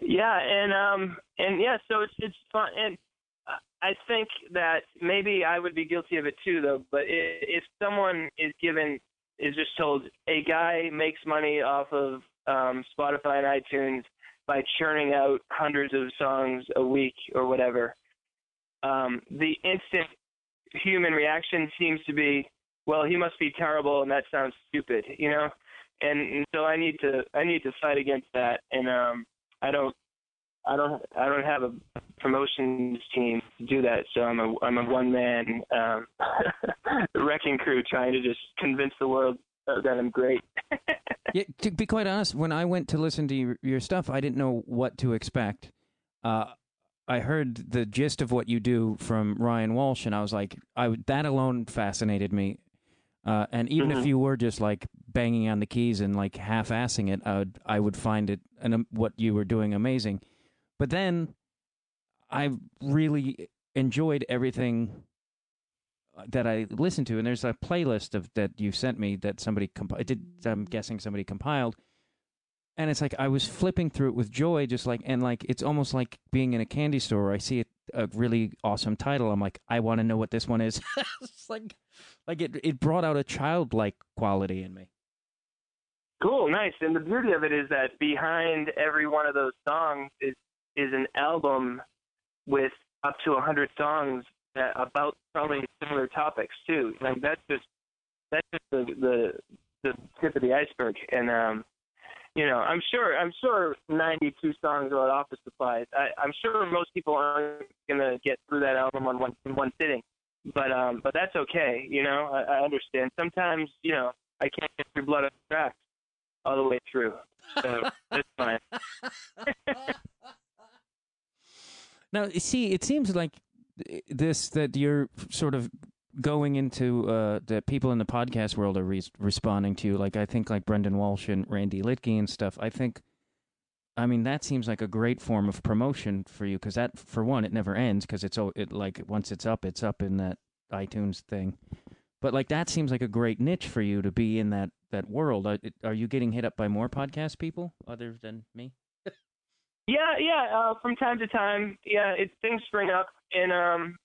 yeah, and um, and yeah, so it's it's fun, and I think that maybe I would be guilty of it too, though. But if someone is given is just told a guy makes money off of um, Spotify and iTunes by churning out hundreds of songs a week or whatever, um, the instant human reaction seems to be, well, he must be terrible, and that sounds stupid, you know. And, and so I need to I need to fight against that, and um, I don't I don't I don't have a promotions team to do that, so I'm a I'm a one man um, wrecking crew trying to just convince the world that I'm great. Yeah, to be quite honest, when I went to listen to your, your stuff, I didn't know what to expect. Uh, I heard the gist of what you do from Ryan Walsh, and I was like, I that alone fascinated me. Uh, and even if Mhm. you were just like banging on the keys and like half-assing it, I would I would find it and um, what you were doing amazing. But then I really enjoyed everything uh, that I listened to, and there's a playlist of that you sent me that somebody comp- did. I'm guessing somebody compiled, and it's like I was flipping through it with joy, just like and like it's almost like being in a candy store. I see a, a really awesome title. I'm like, I want to know what this one is. it's like, like it it brought out a childlike quality in me. Cool, nice. And the beauty of it is that behind every one of those songs is is an album with up to a hundred songs that about probably similar topics too. Like that's just that's just the the the tip of the iceberg. And um you know, I'm sure I'm sure 92 songs about office supplies. I, I'm sure most people aren't gonna get through that album on one in one sitting, but um, but that's okay. You know, I, I understand. Sometimes you know I can't get through Blood the Tracks all the way through, so that's fine. Now, see, it seems like this that you're sort of going into uh, that people in the podcast world are re- responding to. You. Like, I think like Brendon Walsh and Randy Liedtke and stuff. I think, I mean, that seems like a great form of promotion for you because that, for one, it never ends because it's it like once it's up, it's up in that iTunes thing. But like that seems like a great niche for you to be in that that world. Are, are you getting hit up by more podcast people other than me? Yeah, yeah. Uh, from time to time, yeah, it things spring up, and um,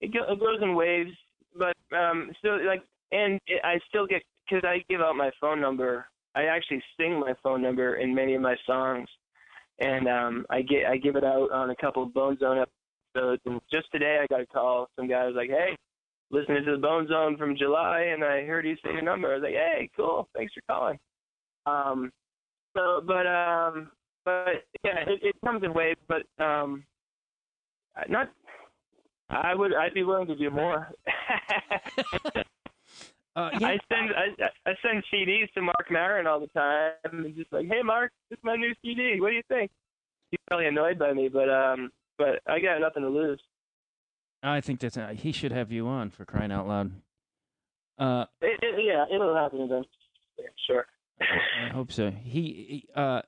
it, go, it goes in waves. But um, still, like, and it, I still get because I give out my phone number. I actually sing my phone number in many of my songs, and um, I get I give it out on a couple of Bone Zone episodes. And just today, I got a call. Some guy was like, "Hey, listening to the Bone Zone from July, and I heard you say your number." I was like, "Hey, cool, thanks for calling." Um, so, but um, but yeah, it, it comes in waves. But um, not. I would. I'd be willing to do more. Uh, I send I, I send CDs to Marc Maron all the time, and just like, hey Mark, this is my new CD. What do you think? He's probably annoyed by me, but um, but I got nothing to lose. I think that's uh, he should have you on for crying out loud. Uh, It, it, yeah, it'll happen eventually. Sure. I hope so. He, he- uh,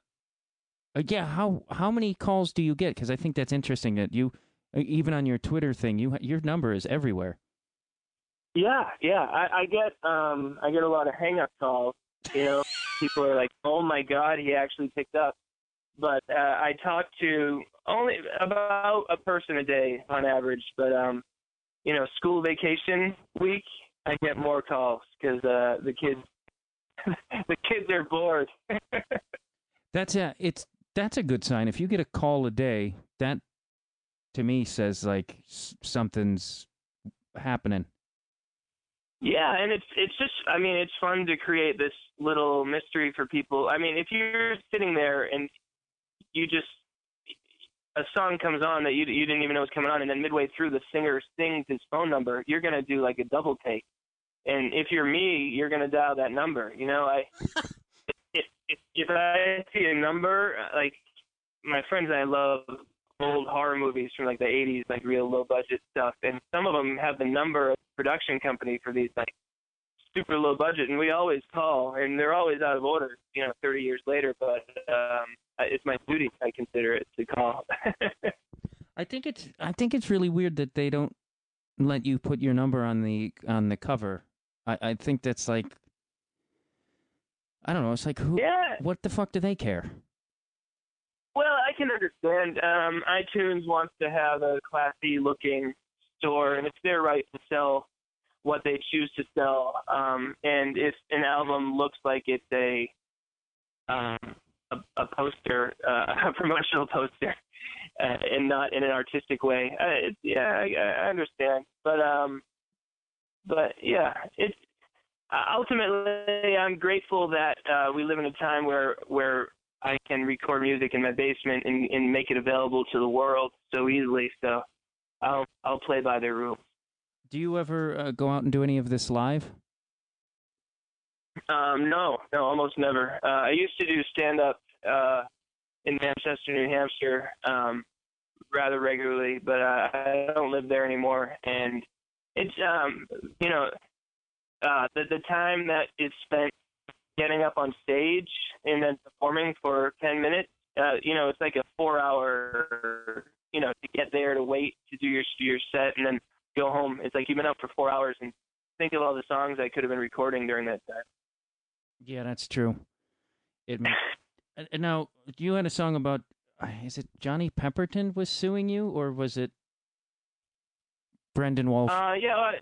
uh, yeah. How how many calls do you get? Because I think that's interesting that you, uh, even on your Twitter thing, you your number is everywhere. Yeah, yeah. I, I get um I get a lot of hang up calls. You know, people are like, "Oh my God, he actually picked up." But uh, I talk to only about a person a day on average. But um, you know, school vacation week, I get more calls because uh, the kids the kids are bored. That's a it's that's a good sign. If you get a call a day, that to me says like something's happening. Yeah, and it's it's just I mean it's fun to create this little mystery for people. I mean, if you're sitting there and you just a song comes on that you you didn't even know was coming on, and then midway through the singer sings his phone number, you're gonna do like a double take. And if you're me, you're gonna dial that number. You know, I if I see a number like my friends and I love old horror movies from like the 80s, like real low budget stuff, and some of them have the number of production company for these like super low budget, and we always call, and they're always out of order, you know, 30 years later. But um, it's my duty, I consider it, to call. I think it's I think it's really weird that they don't let you put your number on the on the cover. I, I think that's like I don't know. It's like who? yeah, What the fuck do they care? Well, I can understand. Um, iTunes wants to have a classy looking store, and it's their right to sell what they choose to sell. Um, and if an album looks like it's a um, a, a poster, uh, a promotional poster, uh, and not in an artistic way, uh, it, yeah, I, I understand. But um, but yeah, it's ultimately I'm grateful that uh, we live in a time where where I can record music in my basement and, and make it available to the world so easily. So I'll I'll play by their rules. Do you ever uh, go out and do any of this live? Um, no, no, almost never. Uh, I used to do stand up uh, in Manchester, New Hampshire, um, rather regularly, but uh, I don't live there anymore. And it's um, you know, uh, the the time that is spent getting up on stage and then performing for ten minutes. Uh, you know, it's like a four hour, you know, to get there to wait to do your your set and then go home. It's like you've been up for four hours and think of all the songs I could have been recording during that time. Yeah, that's true. It makes, now you had a song about uh, is it Johnny Pemberton was suing you or was it Brendon Walsh? Uh, yeah, uh,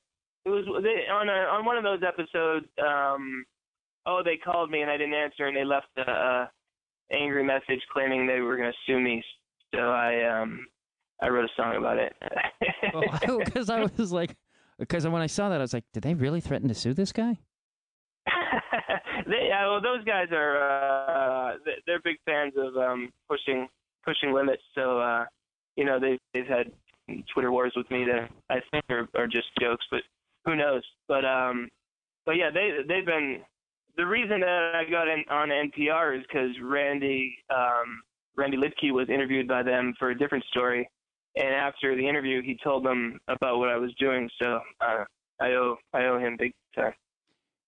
it was they, on a, on one of those episodes. Um, oh, they called me and I didn't answer, and they left a, a angry message claiming they were going to sue me. So I um I wrote a song about it. Because I was like, because when I saw that, I was like, did they really threaten to sue this guy? they, yeah, well, those guys are uh, they- they're big fans of um, pushing pushing limits. So uh, you know they've they've had Twitter wars with me that I think are, are just jokes, but who knows? But um, but yeah, they they've been the reason that I got in, on NPR is because Randy um, Randy Liedtke was interviewed by them for a different story, and after the interview, he told them about what I was doing. So uh, I owe I owe him big time.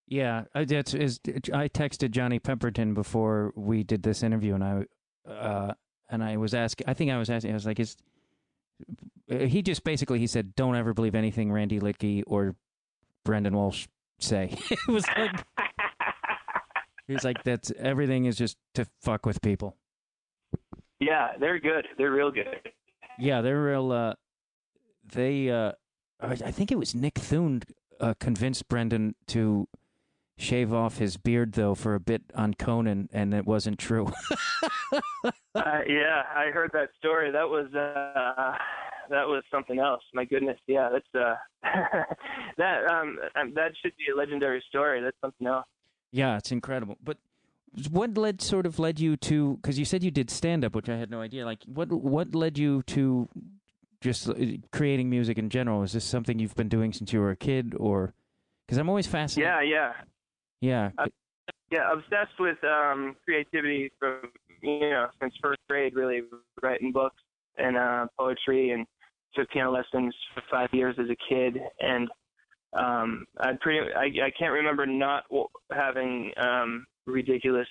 Yeah, I, that's is. I texted Johnny Pemberton before we did this interview, and I, uh, and I was asking. I think I was asking. I was like, "Is?" Uh, He just basically he said, "Don't ever believe anything Randy Liedtke or Brendon Walsh say." it was like he was like, "That's everything is just to fuck with people." Yeah, they're good. They're real good. Yeah, they're real. Uh, they, uh, I I think it was Nick Thune uh, convinced Brendon to shave off his beard though for a bit on Conan, and it wasn't true. Uh, yeah, I heard that story. That was uh, that was something else. My goodness, yeah, that's uh, that um, um that should be a legendary story. That's something else. yeah, it's incredible. But what led sort of led you to? Because you said you did stand up, which I had no idea. Like, what what led you to just uh, creating music in general? Is this something you've been doing since you were a kid, or? Because I'm always fascinated. Yeah, yeah, Yeah. Uh, yeah. Obsessed with um creativity from you know since first grade. Really writing books and uh, poetry and took piano lessons for five years as a kid and um, I pretty I, I can't remember not having um, ridiculous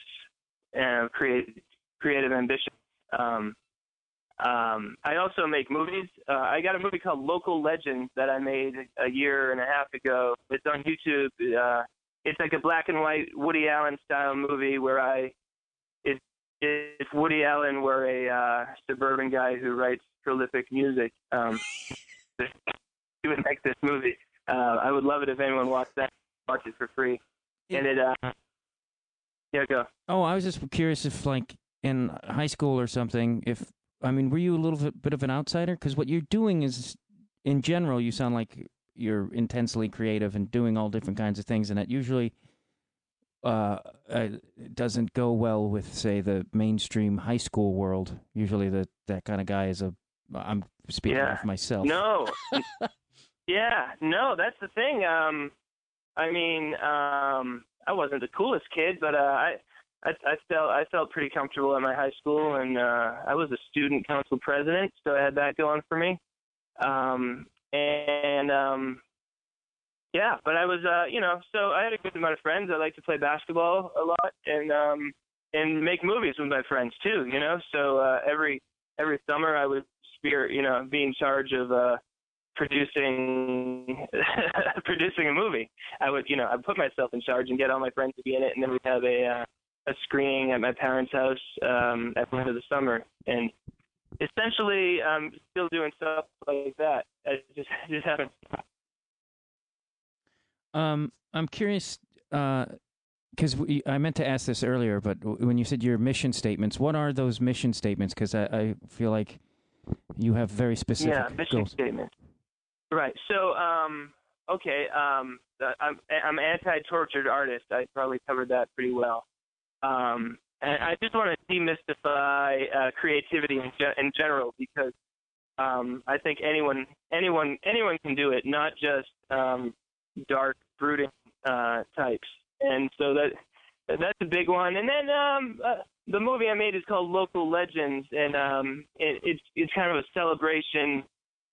uh, create, creative ambition. Um, um, I also make movies. Uh, I got a movie called Local Legends that I made a year and a half ago. It's on YouTube. Uh, it's like a black and white Woody Allen style movie where I it if Woody Allen were a uh, suburban guy who writes prolific music, um, he would make this movie. Uh, I would love it if anyone watched that. Watch it for free. And it, uh, yeah, go. Oh, I was just curious if, like, in high school or something, if I mean, were you a little bit, bit of an outsider? Because what you're doing is, in general, you sound like you're intensely creative and doing all different kinds of things, and that usually uh, uh, doesn't go well with, say, the mainstream high school world. Usually, the that kind of guy is a. I'm speaking Yeah. of myself. No. yeah, no, that's the thing. Um, I mean, um, I wasn't the coolest kid, but uh, I, I, I felt I felt pretty comfortable at my high school, and uh, I was a student council president, so I had that going for me. Um, and um, yeah, but I was, uh, you know, so I had a good amount of friends. I like to play basketball a lot, and um, and make movies with my friends too. You know, so uh, every every summer I would spear, you know, be in charge of uh, producing producing a movie. I would, you know, I'd put myself in charge and get all my friends to be in it, and then we'd have a uh, a screening at my parents' house um, at the end of the summer, and essentially, I'm still doing stuff like that. I just just haven't. Um, I'm curious because we I meant to ask this earlier, but when you said your mission statements, what are those mission statements? Because I, I feel like you have very specific yeah, mission goals. statement. Right. So, um, okay, um, uh, I'm I'm anti-tortured artist. I probably covered that pretty well. Um, and I just want to demystify uh, creativity in, ge- in general because um, I think anyone anyone anyone can do it, not just um, dark, brooding uh, types. And so that that's a big one. And then um, uh, the movie I made is called Local Legends, and um, it, it's it's kind of a celebration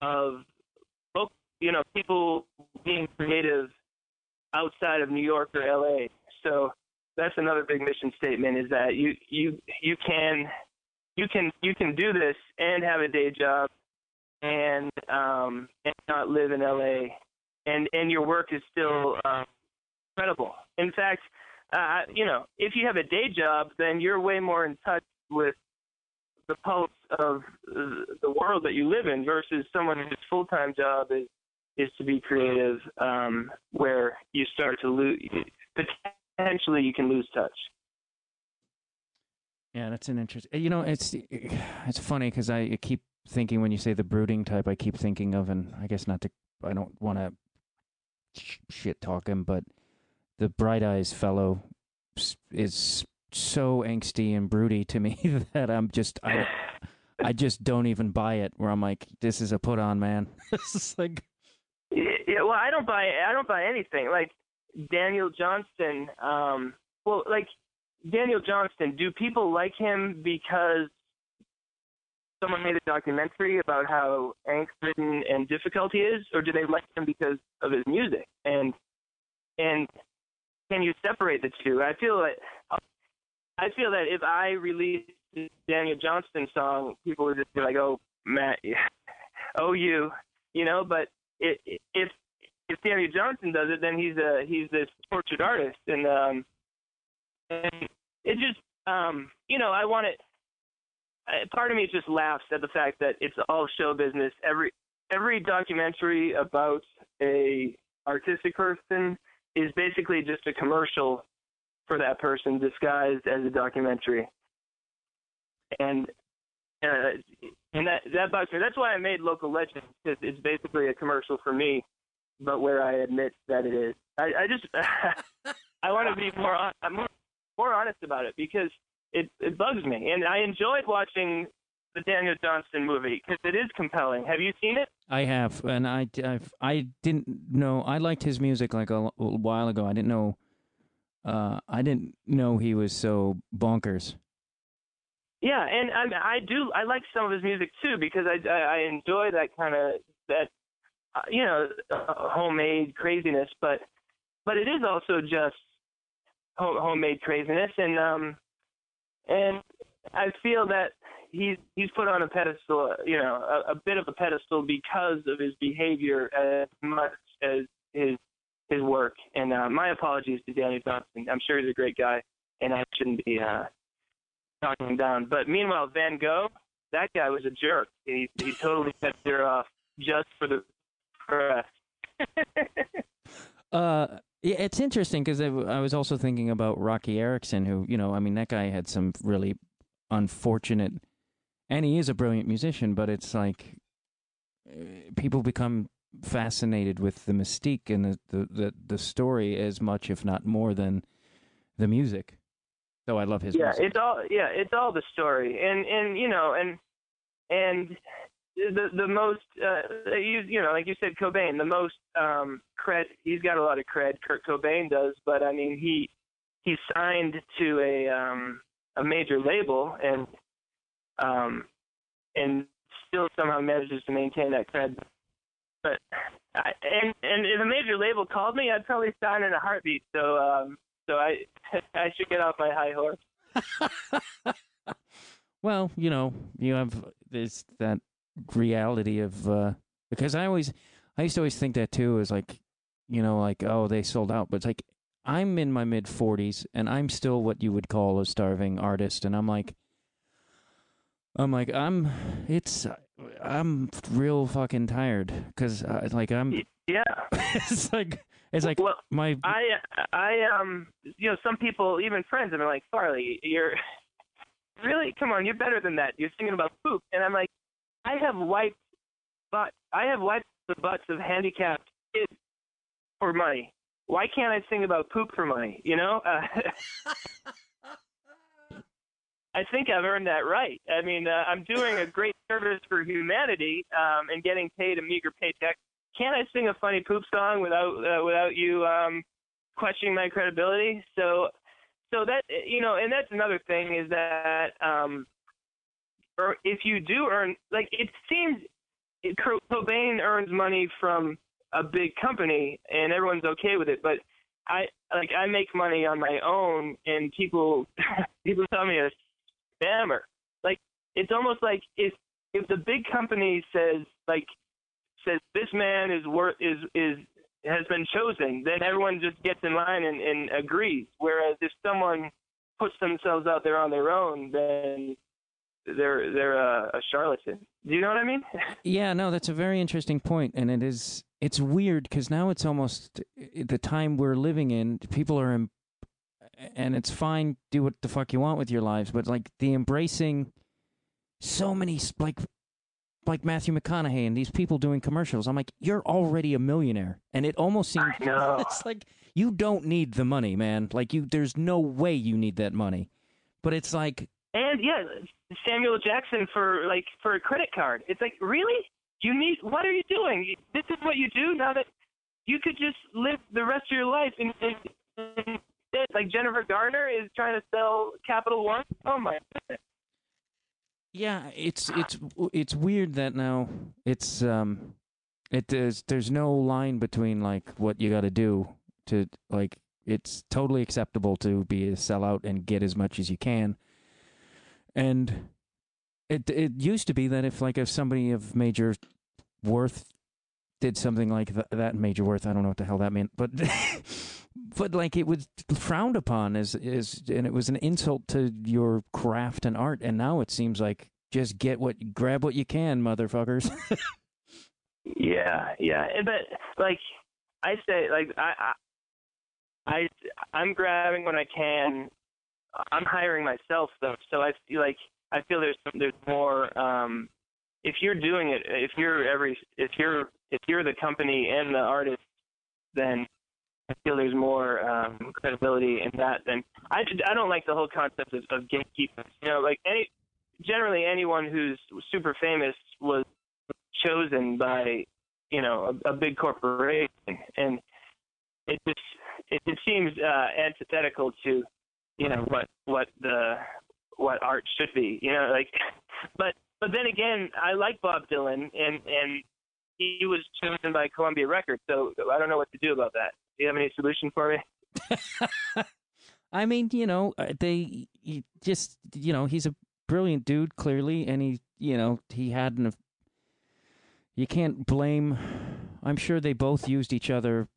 of local, you know, people being creative outside of New York or LA. So that's another big mission statement is that you you you can you can you can do this and have a day job and um and not live in LA and and your work is still um incredible. In fact, uh you know, if you have a day job then you're way more in touch with the pulse of the world that you live in versus someone whose full-time job is is to be creative um where you start to lose potentially you can lose touch. Yeah, that's an interesting. Eh, you know, it's eh, it's funny because I keep thinking when you say the brooding type, I keep thinking of, and I guess not to, I don't want to sh- shit talk him, but the Bright Eyes fellow is so angsty and broody to me that I'm just I I just don't even buy it. Where I'm like, this is a put on, man. this is like, Yeah, well, I don't buy I don't buy anything. Like Daniel Johnston, um, well, like Daniel Johnston, do people like him because someone made a documentary about how angst-ridden and difficult he is, or do they like him because of his music? And and can you separate the two? I feel like I feel that if I released this Daniel Johnston song, people would just be like, "Oh, Matt, oh you," you know. But it, if if Daniel Johnston does it, then he's a he's this tortured artist, and um, and it just um, you know, I want it. Part of me just laughs at the fact that it's all show business. Every every documentary about a artistic person is basically just a commercial for that person disguised as a documentary. And uh, and that that bugs me. That's why I made Local Legends because it's basically a commercial for me, but where I admit that it is. I, I just I want to be more I'm more more honest about it because it it bugs me, and I enjoyed watching the Daniel Johnston movie because it is compelling. Have you seen it? I have, and I I've, I didn't know I liked his music like a while ago. I didn't know, uh, I didn't know he was so bonkers. Yeah, and I I do I like some of his music too because I I, I enjoy that kind of that you know uh, homemade craziness, but but it is also just home, homemade craziness, and um and I feel that he's he's put on a pedestal, you know, a, a bit of a pedestal because of his behavior as much as his his work. And uh, my apologies to Danny Johnston. I'm sure he's a great guy, and I shouldn't be uh, talking him down. But meanwhile, Van Gogh, that guy was a jerk. He he totally cut her off just for the Uh, yeah, it's interesting because I, I was also thinking about Roky Erickson, who you know, I mean, that guy had some really unfortunate, and he is a brilliant musician, but it's like uh, people become fascinated with the mystique and the, the the the story as much, if not more, than the music. Though I love his yeah, music. it's all yeah, it's all the story, and and you know, and and the the most uh, you you know, like you said, Cobain, the most um cred. He's got a lot of cred. Kurt Cobain does, but I mean, he he signed to a um a major label and um and still somehow manages to maintain that cred. But I, and and if a major label called me, I'd probably sign in a heartbeat. So um so I I should get off my high horse. well, you know, you have this that reality of uh because I always I used to always think that too is like you know like oh they sold out but it's like I'm in my mid 40s and I'm still what you would call a starving artist and I'm like I'm like I'm it's I'm real fucking tired cuz uh, like I'm Yeah. it's like it's like well, my I I um you know some people even friends have been like Farley you're really come on you're better than that you're singing about poop and I'm like I have wiped but I have wiped the butts of handicapped kids for money. Why can't I sing about poop for money you know? Uh, I think I've earned that right. I mean uh, I'm doing a great service for humanity um and getting paid a meager paycheck. Can't I sing a funny poop song without uh, without you um questioning my credibility? So so that you know and that's another thing is that um or if you do earn like it seems it, Co- Cobain earns money from a big company and everyone's okay with it but I like I make money on my own and people people tell me a spammer like it's almost like if if the big company says like says this man is worth is is has been chosen, then everyone just gets in line and, and agrees. Whereas if someone puts themselves out there on their own, then they're they're a, a charlatan. Do you know what I mean? Yeah, no, that's a very interesting point, and it is. It's weird because now it's almost the time we're living in. People are, in, and it's fine. Do what the fuck you want with your lives, but like the embracing, so many like, like Matthew McConaughey and these people doing commercials. I'm like, you're already a millionaire, and it almost seems it's like you don't need the money, man. Like you, there's no way you need that money, but it's like And yeah, Samuel Jackson for like for a credit card. It's like really, you need. What are you doing? This is what you do now that you could just live the rest of your life in, in, like Jennifer Garner is trying to sell Capital One. Oh my goodness. Yeah, it's it's it's weird that now it's um it there's there's no line between like what you got to do to like it's totally acceptable to be a sellout and get as much as you can. And it it used to be that if like if somebody of major worth did something like th- that major worth, I don't know what the hell that meant, but but like it was frowned upon as as and it was an insult to your craft and art and now it seems like just get what grab what you can motherfuckers Yeah, yeah, eh, but like I say, like I, I, I, I'm grabbing when I can. I'm hiring myself though, so I feel like I feel there's there's more. Um, if you're doing it, if you're every, if you're if you're the company and the artist, then I feel there's more um, credibility in that. Than I, I don't like the whole concept of, of gatekeeping. You know, like any generally anyone who's super famous was chosen by you know a, a big corporation and it just it, it seems uh antithetical to you know what what the what art should be you know like but but then again i like bob dylan and and he was chosen by Columbia Records. So I don't know what to do about that. Do you have any solution for me? I mean, you know, uh, they he just, you know, he's a brilliant dude, clearly, and he, you know, he had an. You can't blame. I'm sure they both used each other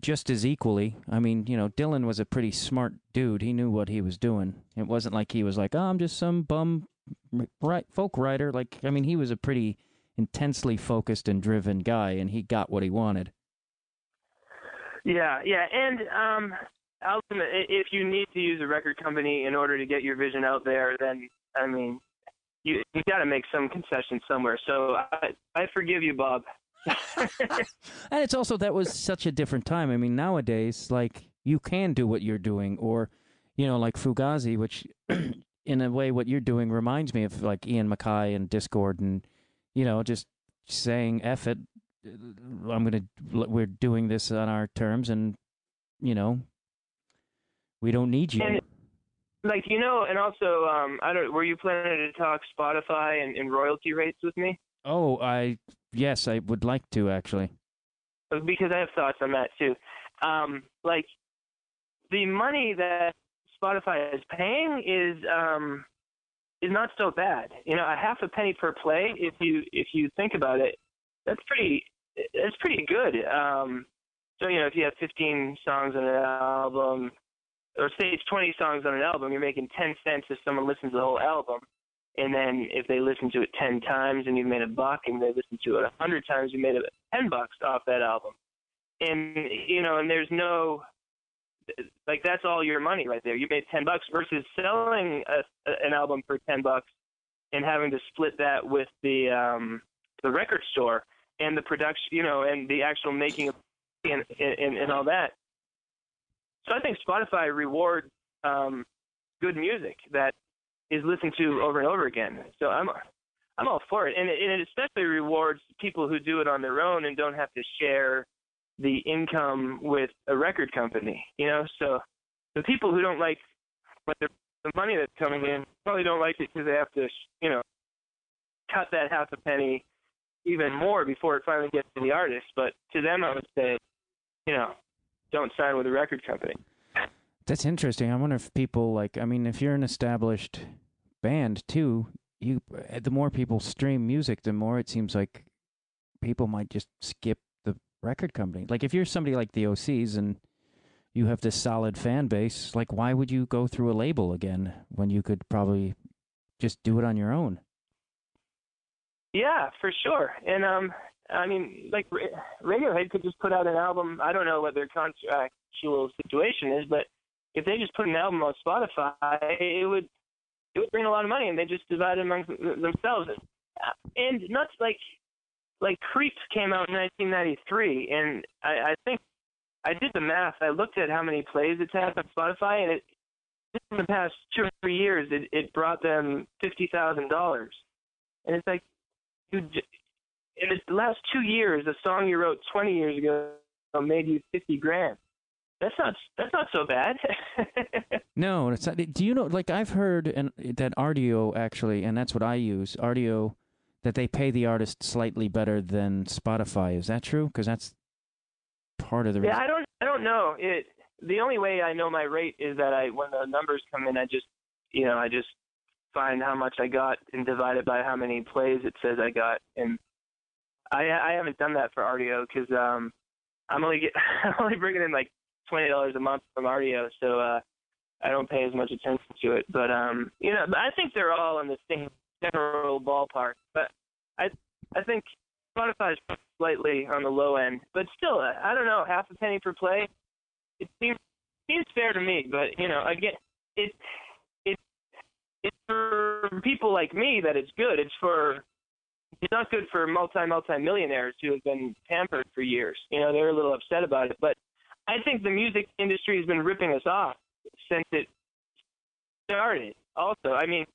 just as equally. I mean, you know, Dylan was a pretty smart dude. He knew what he was doing. It wasn't like he was like, oh, I'm just some bum folk writer. Like, I mean, he was a pretty intensely focused and driven guy, and he got what he wanted. Yeah, yeah, and um, if you need to use a record company in order to get your vision out there, then I mean, you you got to make some concessions somewhere. So I I forgive you, Bob. and it's also that was such a different time. I mean, nowadays, like you can do what you're doing, or you know, like Fugazi, which in a way, what you're doing reminds me of like Ian MacKaye and Dischord, and you know, just saying "eff it." I'm gonna. We're doing this on our terms, and you know, we don't need you. And, like you know, and also, um, I don't. Were you planning to talk Spotify and, and royalty rates with me? Oh, I yes, I would like to actually. Because I have thoughts on that too. Um, like the money that Spotify is paying is um, is not so bad. You know, a half a penny per play. If you if you think about it, that's pretty that's pretty good. Um, so you know, if you have 15 songs on an album, or say it's 20 songs on an album, you're making 10 cents if someone listens to the whole album. And then if they listen to it 10 times and you've made a buck, and they listen to it 100 times, you made a 10 bucks off that album. And you know, and there's no like that's all your money right there. You made 10 bucks versus selling a, an album for 10 bucks and having to split that with the um the record store and the production, you know, and the actual making of and, and and all that. So I think Spotify rewards um, good music that is listened to over and over again. So I'm I'm all for it, and it, and it especially rewards people who do it on their own and don't have to share the income with a record company. You know, so the people who don't like what the the money that's coming in probably don't like it because they have to, you know, cut that half a penny even more before it finally gets to the artist. But to them, I would say, you know, don't sign with a record company. That's interesting. I wonder if people like. I mean, if you're an established band too, you the more people stream music, the more it seems like people might just skip the record company. Like if you're somebody like the OCs and you have this solid fan base, like why would you go through a label again when you could probably just do it on your own? Yeah, for sure. And um, I mean, like Radiohead could just put out an album. I don't know what their contractual situation is, but if they just put an album on Spotify, it would it would bring a lot of money, and they just divide it among themselves. And not like like Creeps came out in 1993, and I, I think I did the math. I looked at how many plays it's had on Spotify, and it in the past two or three years, it, it brought them fifty thousand dollars. And it's like, you, in the last two years, a song you wrote 20 years ago made you 50 grand. That's not that's not so bad. no, it's not. Do you know? Like I've heard and that Rdio actually, and that's what I use. Rdio, that they pay the artist slightly better than Spotify. Is that true? Because that's part of the. Reason. Yeah, I don't. I don't know. It. The only way I know my rate is that I, when the numbers come in, I just, you know, I just find how much I got and divide it by how many plays it says I got, and I I haven't done that for Rdio because um I'm only get I'm only bringing in like twenty dollars a month from Rdio, so uh I don't pay as much attention to it. But um you know I think they're all in the same general ballpark. But I I think Spotify is slightly on the low end, but still I don't know half a penny per play. It seems seems fair to me, but you know again it it it's for people like me that it's good. It's for it's not good for multi multi millionaires who have been pampered for years. You know, they're a little upset about it. But I think the music industry has been ripping us off since it started. Also, I mean,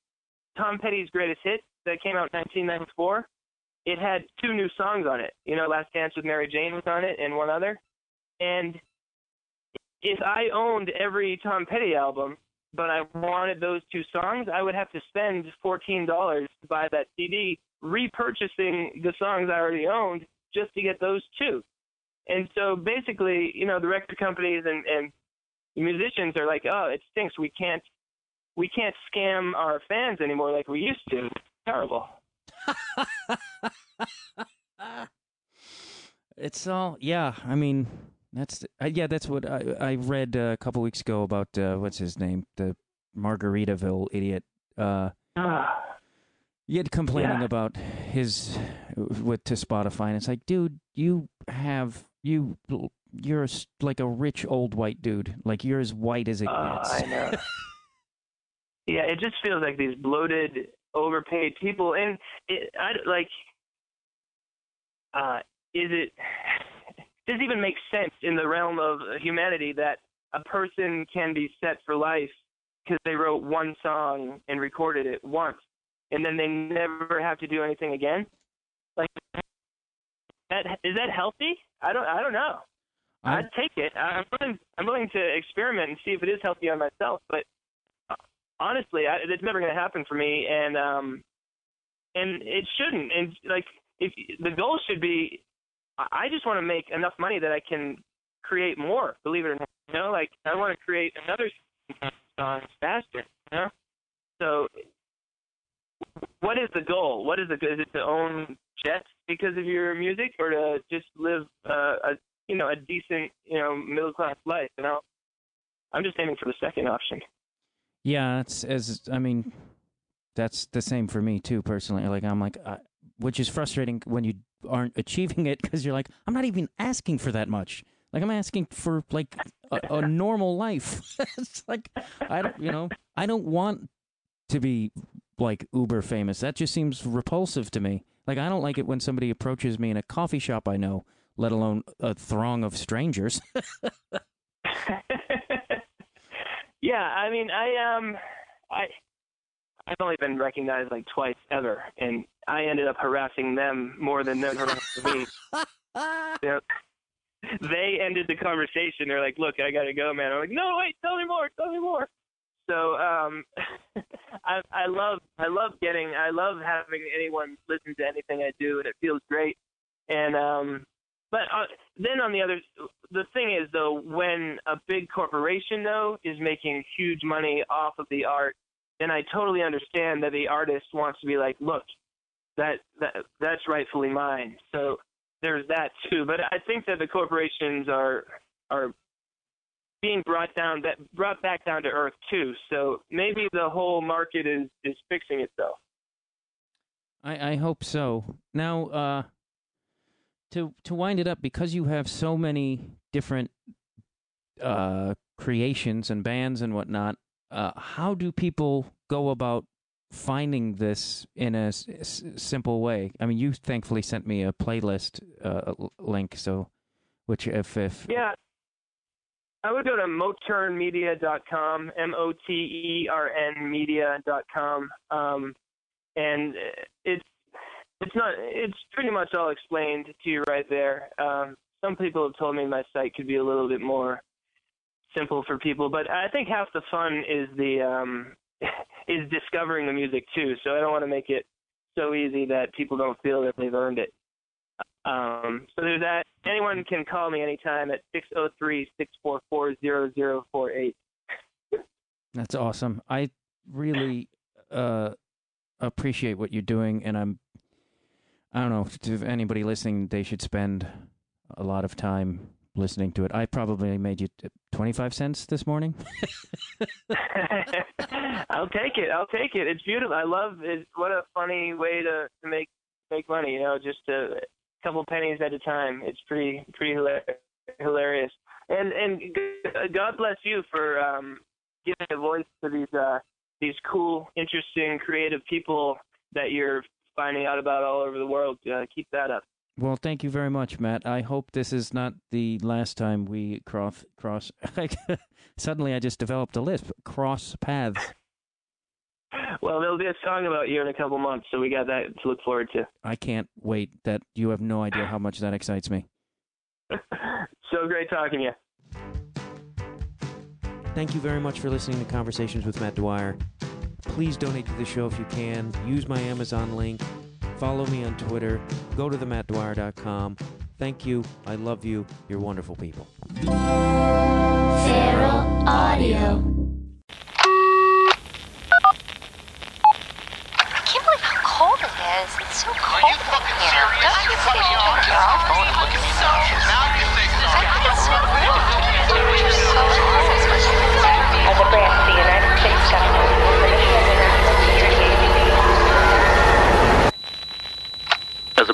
Tom Petty's greatest hit that came out in 1994, it had two new songs on it. You know, Last Dance with Mary Jane was on it, and one other. And if I owned every Tom Petty album, but I wanted those two songs, I would have to spend fourteen dollars to buy that CD repurchasing the songs I already owned just to get those two. And so basically, you know, the record companies and and musicians are like, oh, it stinks. We can't we can't scam our fans anymore like we used to. Terrible. It's all yeah. I mean, that's uh, yeah. That's what I I read uh, a couple weeks ago about uh, what's his name, the Margaritaville idiot. Uh, Ah, yet complaining Yeah. about his with to Spotify, and it's like, dude, you have you you're like a rich old white dude. Like you're as white as it uh, gets. I know. yeah, it just feels like these bloated, overpaid people, and it, I like. Uh, is it does it even make sense in the realm of humanity that a person can be set for life because they wrote one song and recorded it once, and then they never have to do anything again? Like, that is that healthy? I don't. I don't know. I- I'd take it. I'm willing, I'm willing to experiment and see if it is healthy on myself. But uh, honestly, I, it's never going to happen for me, and um, and it shouldn't. And like, if the goal should be, I I just want to make enough money that I can create more. Believe it or not, you know, like I want to create another song faster. You know, so what is the goal? What is the is it to own jets because of your music, or to just live uh, a you know a decent you know middle class life? You know, I'm just aiming for the second option. Yeah, it's as I mean, that's the same for me too. Personally, like I'm like, uh, which is frustrating when you aren't achieving it because you're like, I'm not even asking for that much. Like I'm asking for like a, a normal life. it's like I don't, you know, I don't want to be like uber famous. That just seems repulsive to me. Like I don't like it when somebody approaches me in a coffee shop I know, let alone a throng of strangers. yeah, I mean, I um, I I've only been recognized like twice ever, and I ended up harassing them more than them harassing me. You know, they ended the conversation. They're like, "Look, I gotta go, man." I'm like, "No, wait, tell me more, tell me more." So um, I I love I love getting I love having anyone listen to anything I do, and it feels great. And um, but uh, then on the other, the thing is though, when a big corporation though is making huge money off of the art, then I totally understand that the artist wants to be like, look, that that that's rightfully mine. So there's that too. But I think that the corporations are are being brought down that brought back down to earth too. So maybe the whole market is is fixing itself. I, I hope so. Now, uh, to to wind it up, because you have so many different uh, creations and bands and whatnot, uh, how do people go about finding this in a s- s- simple way? I mean, you thankfully sent me a playlist uh, link, so which if if Yeah. I would go to moternmedia.com, M O T E R N media.com. Um, and it's it's not it's pretty much all explained to you right there. Um, some people have told me my site could be a little bit more simple for people, but I think half the fun is the um, is discovering the music too. So I don't want to make it so easy that people don't feel that they've earned it. Um, so there's that. Anyone can call me anytime at 603-644-0048. That's awesome. I really uh, appreciate what you're doing, and I'm. I don't know if anybody listening, they should spend a lot of time listening to it. I probably made you twenty five cents this morning. I'll take it. I'll take it. It's beautiful. I love it. What a funny way to, to make make money. You know, just a couple pennies at a time. It's pretty pretty hilar- hilarious. And and God bless you for um, giving a voice to these uh, these cool, interesting, creative people that you're finding out about all over the world. Uh, keep that up. Well, thank you very much, Matt. I hope this is not the last time we cross cross. Suddenly, I just developed a lisp. Cross paths. Well, there'll be a song about you in a couple months, so we got that to look forward to. I can't wait. That you have no idea how much that excites me. so great talking to you. Thank you very much for listening to Conversations with Matt Dwyer. Please donate to the show if you can. Use my Amazon link. Follow me on Twitter. Go to themattdwyer.com. Thank you. I love you. You're wonderful people. Feral Audio.